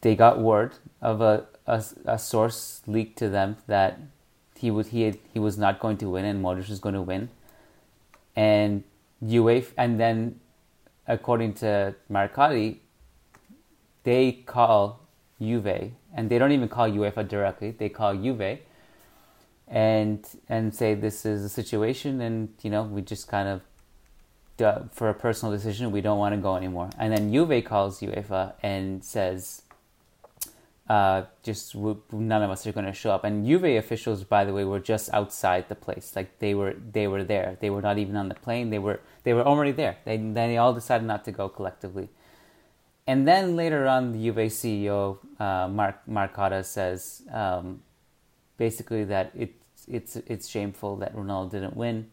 they got word of a, a, a source leaked to them that he would he had, he was not going to win and Modric was going to win and UEFA, and then according to Marcotti, they call Juve, and they don't even call UEFA directly. They call Juve, and and say this is a situation, and you know we just kind of uh, for a personal decision we don't want to go anymore. And then Juve calls UEFA and says uh, just none of us are going to show up. And Juve officials, by the way, were just outside the place. Like they were, they were there. They were not even on the plane. They were, they were already there. They they all decided not to go collectively. And then later on, the Juve CEO uh, Mark Marotta says um, basically that it, it's it's shameful that Ronaldo didn't win.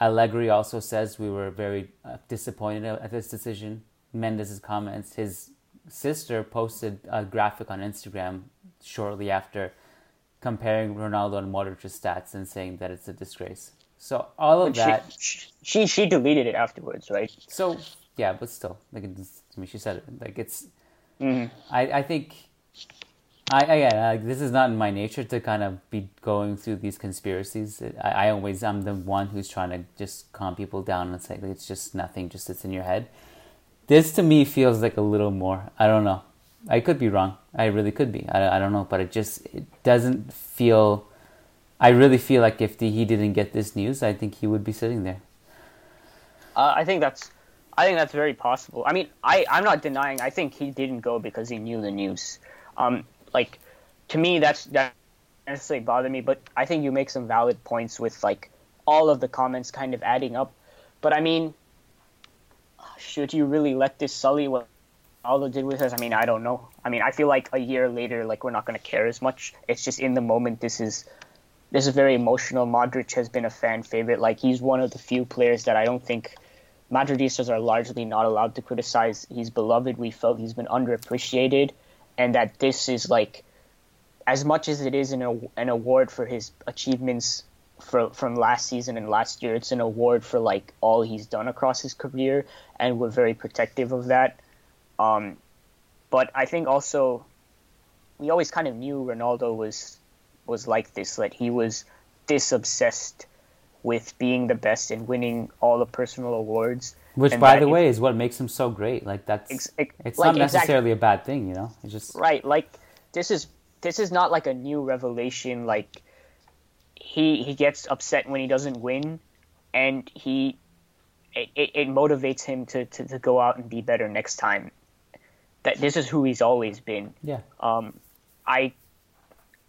Allegri also says we were very uh, disappointed at this decision. Mendes' comments, his sister posted a graphic on Instagram shortly after comparing Ronaldo and Modric's stats and saying that it's a disgrace. So all of but that, she, she she deleted it afterwards, right? So yeah, but still, like I mean, she said it. Like it's, mm-hmm. I I think, I again, like, this is not in my nature to kind of be going through these conspiracies. I, I always I'm the one who's trying to just calm people down and say like, it's just nothing, just sits in your head. This to me feels like a little more. I don't know. I could be wrong. I really could be. I, I don't know, but it just it doesn't feel. I really feel like if the, he didn't get this news, I think he would be sitting there. Uh, I think that's, I think that's very possible. I mean, I I'm not denying. I think he didn't go because he knew the news. Um, like, to me, that's that necessarily bother me. But I think you make some valid points with like all of the comments kind of adding up. But I mean, should you really let this sully what Aldo did with us? I mean, I don't know. I mean, I feel like a year later, like we're not going to care as much. It's just in the moment. This is this is very emotional. Modric has been a fan favorite. Like he's one of the few players that I don't think Madridistas are largely not allowed to criticize. He's beloved. We felt he's been underappreciated, and that this is like as much as it is an, an award for his achievements for, from last season and last year. It's an award for like all he's done across his career, and we're very protective of that. Um, but I think also we always kind of knew Ronaldo was was like this, that he was this obsessed with being the best and winning all the personal awards. Which, by the way, is what makes him so great. Like that's ex- ex- it's like, not necessarily exactly. a bad thing, you know. It's just right. Like this is this is not like a new revelation. Like he he gets upset when he doesn't win, and he it, it motivates him to, to, to go out and be better next time. That this is who he's always been. Yeah. Um, I,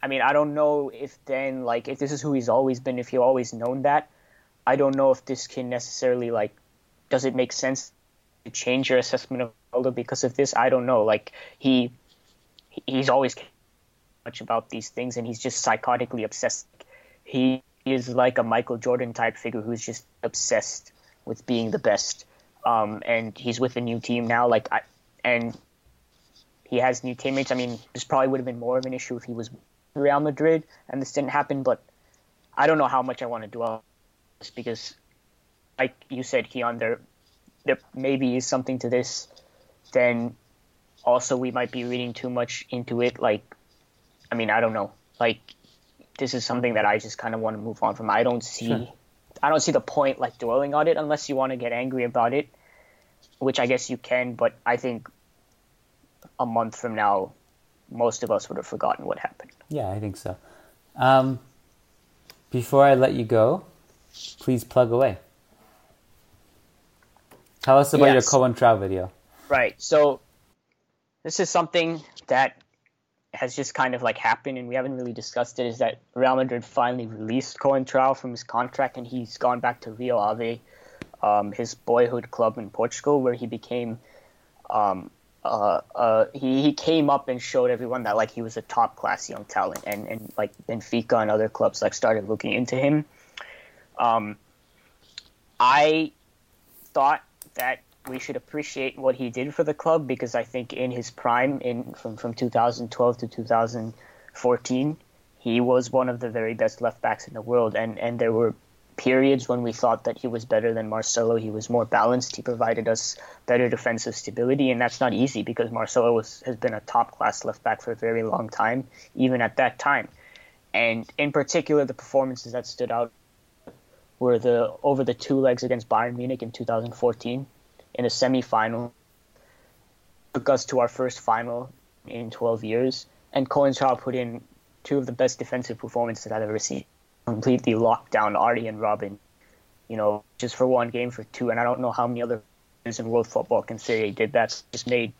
I mean, I don't know if then like if this is who he's always been, if you always known that, I don't know if this can necessarily like, does it make sense to change your assessment of Ronaldo because of this? I don't know. Like he, he's always much about these things, and he's just psychotically obsessed he is like a Michael Jordan type figure who's just obsessed with being the best. Um, and he's with a new team now. Like, I, and he has new teammates. I mean, this probably would have been more of an issue if he was Real Madrid and this didn't happen. But I don't know how much I want to dwell on this because, like you said, Kiyan, there there maybe is something to this. Then also we might be reading too much into it. Like, I mean, I don't know. Like this is something that I just kind of want to move on from. I don't see, sure. I don't see the point like dwelling on it unless you want to get angry about it, which I guess you can. But I think a month from now, most of us would have forgotten what happened. Yeah, I think so. Um, before I let you go, please plug away. Tell us about yes. your Coentrao video. Right. So this is something that has just kind of like happened and we haven't really discussed it is that Real Madrid finally released Coentrao from his contract and he's gone back to Rio Ave, um, his boyhood club in Portugal, where he became um, uh, uh, he, he came up and showed everyone that like he was a top class young talent and, and like Benfica and other clubs like started looking into him. Um, I thought that we should appreciate what he did for the club because I think in his prime, in from from 2012 to 2014, he was one of the very best left backs in the world, and and there were periods when we thought that he was better than Marcelo. He was more balanced. He provided us better defensive stability, and that's not easy because Marcelo was, has been a top class left back for a very long time, even at that time. And in particular, the performances that stood out were the over the two legs against Bayern Munich in 2014 in a semifinal. Took us to our first final in 12 years, and Coentrao put in two of the best defensive performances I've ever seen. Completely locked down Artie and Robben, you know, just for one game for two. And I don't know how many other players in world football can say he did that. Just made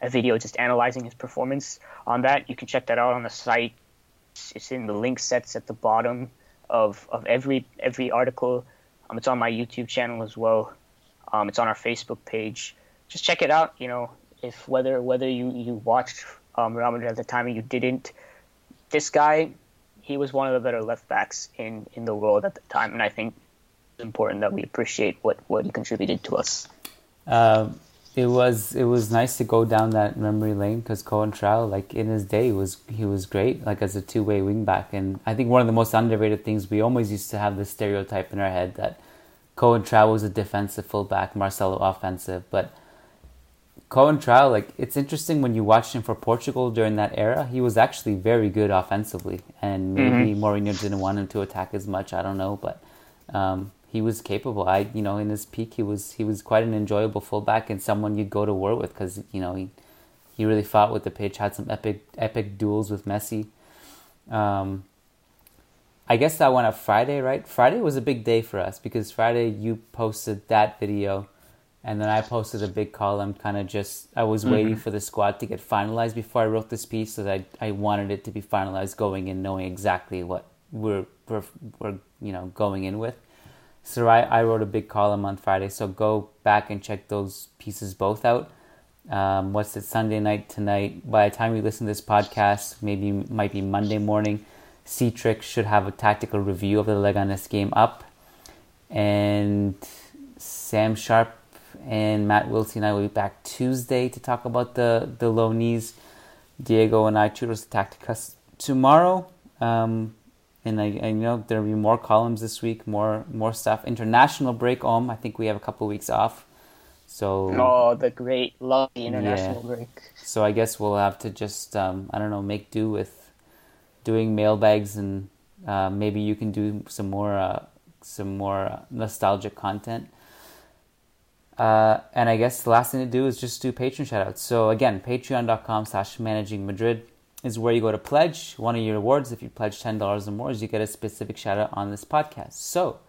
a video just analyzing his performance on that. You can check that out on the site. It's in the link sets at the bottom of, of every every article. Um, it's on my YouTube channel as well. Um, it's on our Facebook page. Just check it out. You know, if whether whether you you watched um, Real Madrid at the time or you didn't, this guy, he was one of the better left backs in in the world at the time, and I think it's important that we appreciate what what he contributed to us. Um, it was it was nice to go down that memory lane because Coentrao, like in his day, was he was great, like as a two way wing back, and I think one of the most underrated things we always used to have this stereotype in our head that Coentrao was a defensive fullback, Marcelo offensive. But Cohen Coentrao, like it's interesting when you watched him for Portugal during that era, he was actually very good offensively, and maybe mm-hmm. Mourinho didn't want him to attack as much. I don't know, but um, he was capable. I, you know, in his peak, he was he was quite an enjoyable fullback and someone you'd go to war with because you know he he really fought with the pitch, had some epic epic duels with Messi. Um, I guess that went up Friday, right? Friday was a big day for us because Friday you posted that video, and then I posted a big column. Kind of just I was mm-hmm. waiting for the squad to get finalized before I wrote this piece, so I I wanted it to be finalized going in, knowing exactly what we're we're, we're you know going in with. So I, I wrote a big column on Friday. So go back and check those pieces both out. Um, what's it? Sunday night tonight. By the time you listen to this podcast, maybe might be Monday morning. C-Trick should have a tactical review of the Leganes game up, and Sam Sharp and Matt Wilson and I will be back Tuesday to talk about the the low knees. Diego and I choose Tacticus tomorrow. Um, and I, I know there'll be more columns this week, more more stuff. International break home. I think we have a couple of weeks off. So oh, the great lovely international yeah. break. So I guess we'll have to just um, I don't know make do with doing mailbags and uh, maybe you can do some more uh, some more nostalgic content. Uh, and I guess the last thing to do is just do patron shoutouts. So again, patreon.com slash managing Madrid is where you go to pledge. One of your rewards, if you pledge $10 or more, you get a specific shout out on this podcast. So,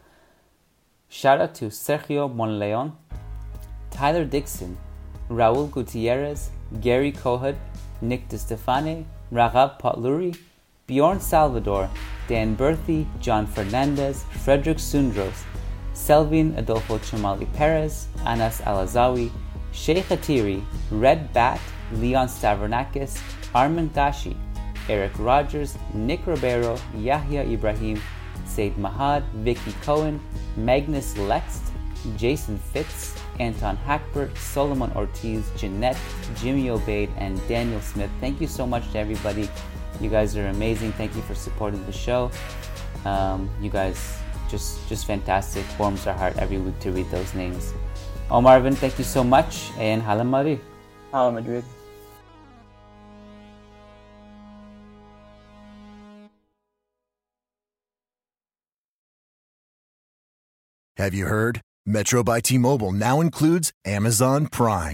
shout out to Sergio Monleon, Tyler Dixon, Raul Gutierrez, Gary Kohut, Nick DeStefane, Raghav Potluri, Bjorn Salvador, Dan Berthy, John Fernandez, Frederick Sundros, Selvin Adolfo Chamali Perez, Anas Alazawi, Sheikh Atiri, Red Bat, Leon Stavronakis, Armin Dashi, Eric Rogers, Nick Ribeiro, Yahya Ibrahim, Said Mahad, Vicky Cohen, Magnus Lext, Jason Fitz, Anton Hackbert, Solomon Ortiz, Jeanette, Jimmy Obaid, and Daniel Smith. Thank you so much to everybody. You guys are amazing. Thank you for supporting the show. Um, you guys just just fantastic. Warms our heart every week to read those names. Om Arvind, thank you so much, and Hala Madrid. Hala Madrid. Have you heard? Metro by T Mobile now includes Amazon Prime.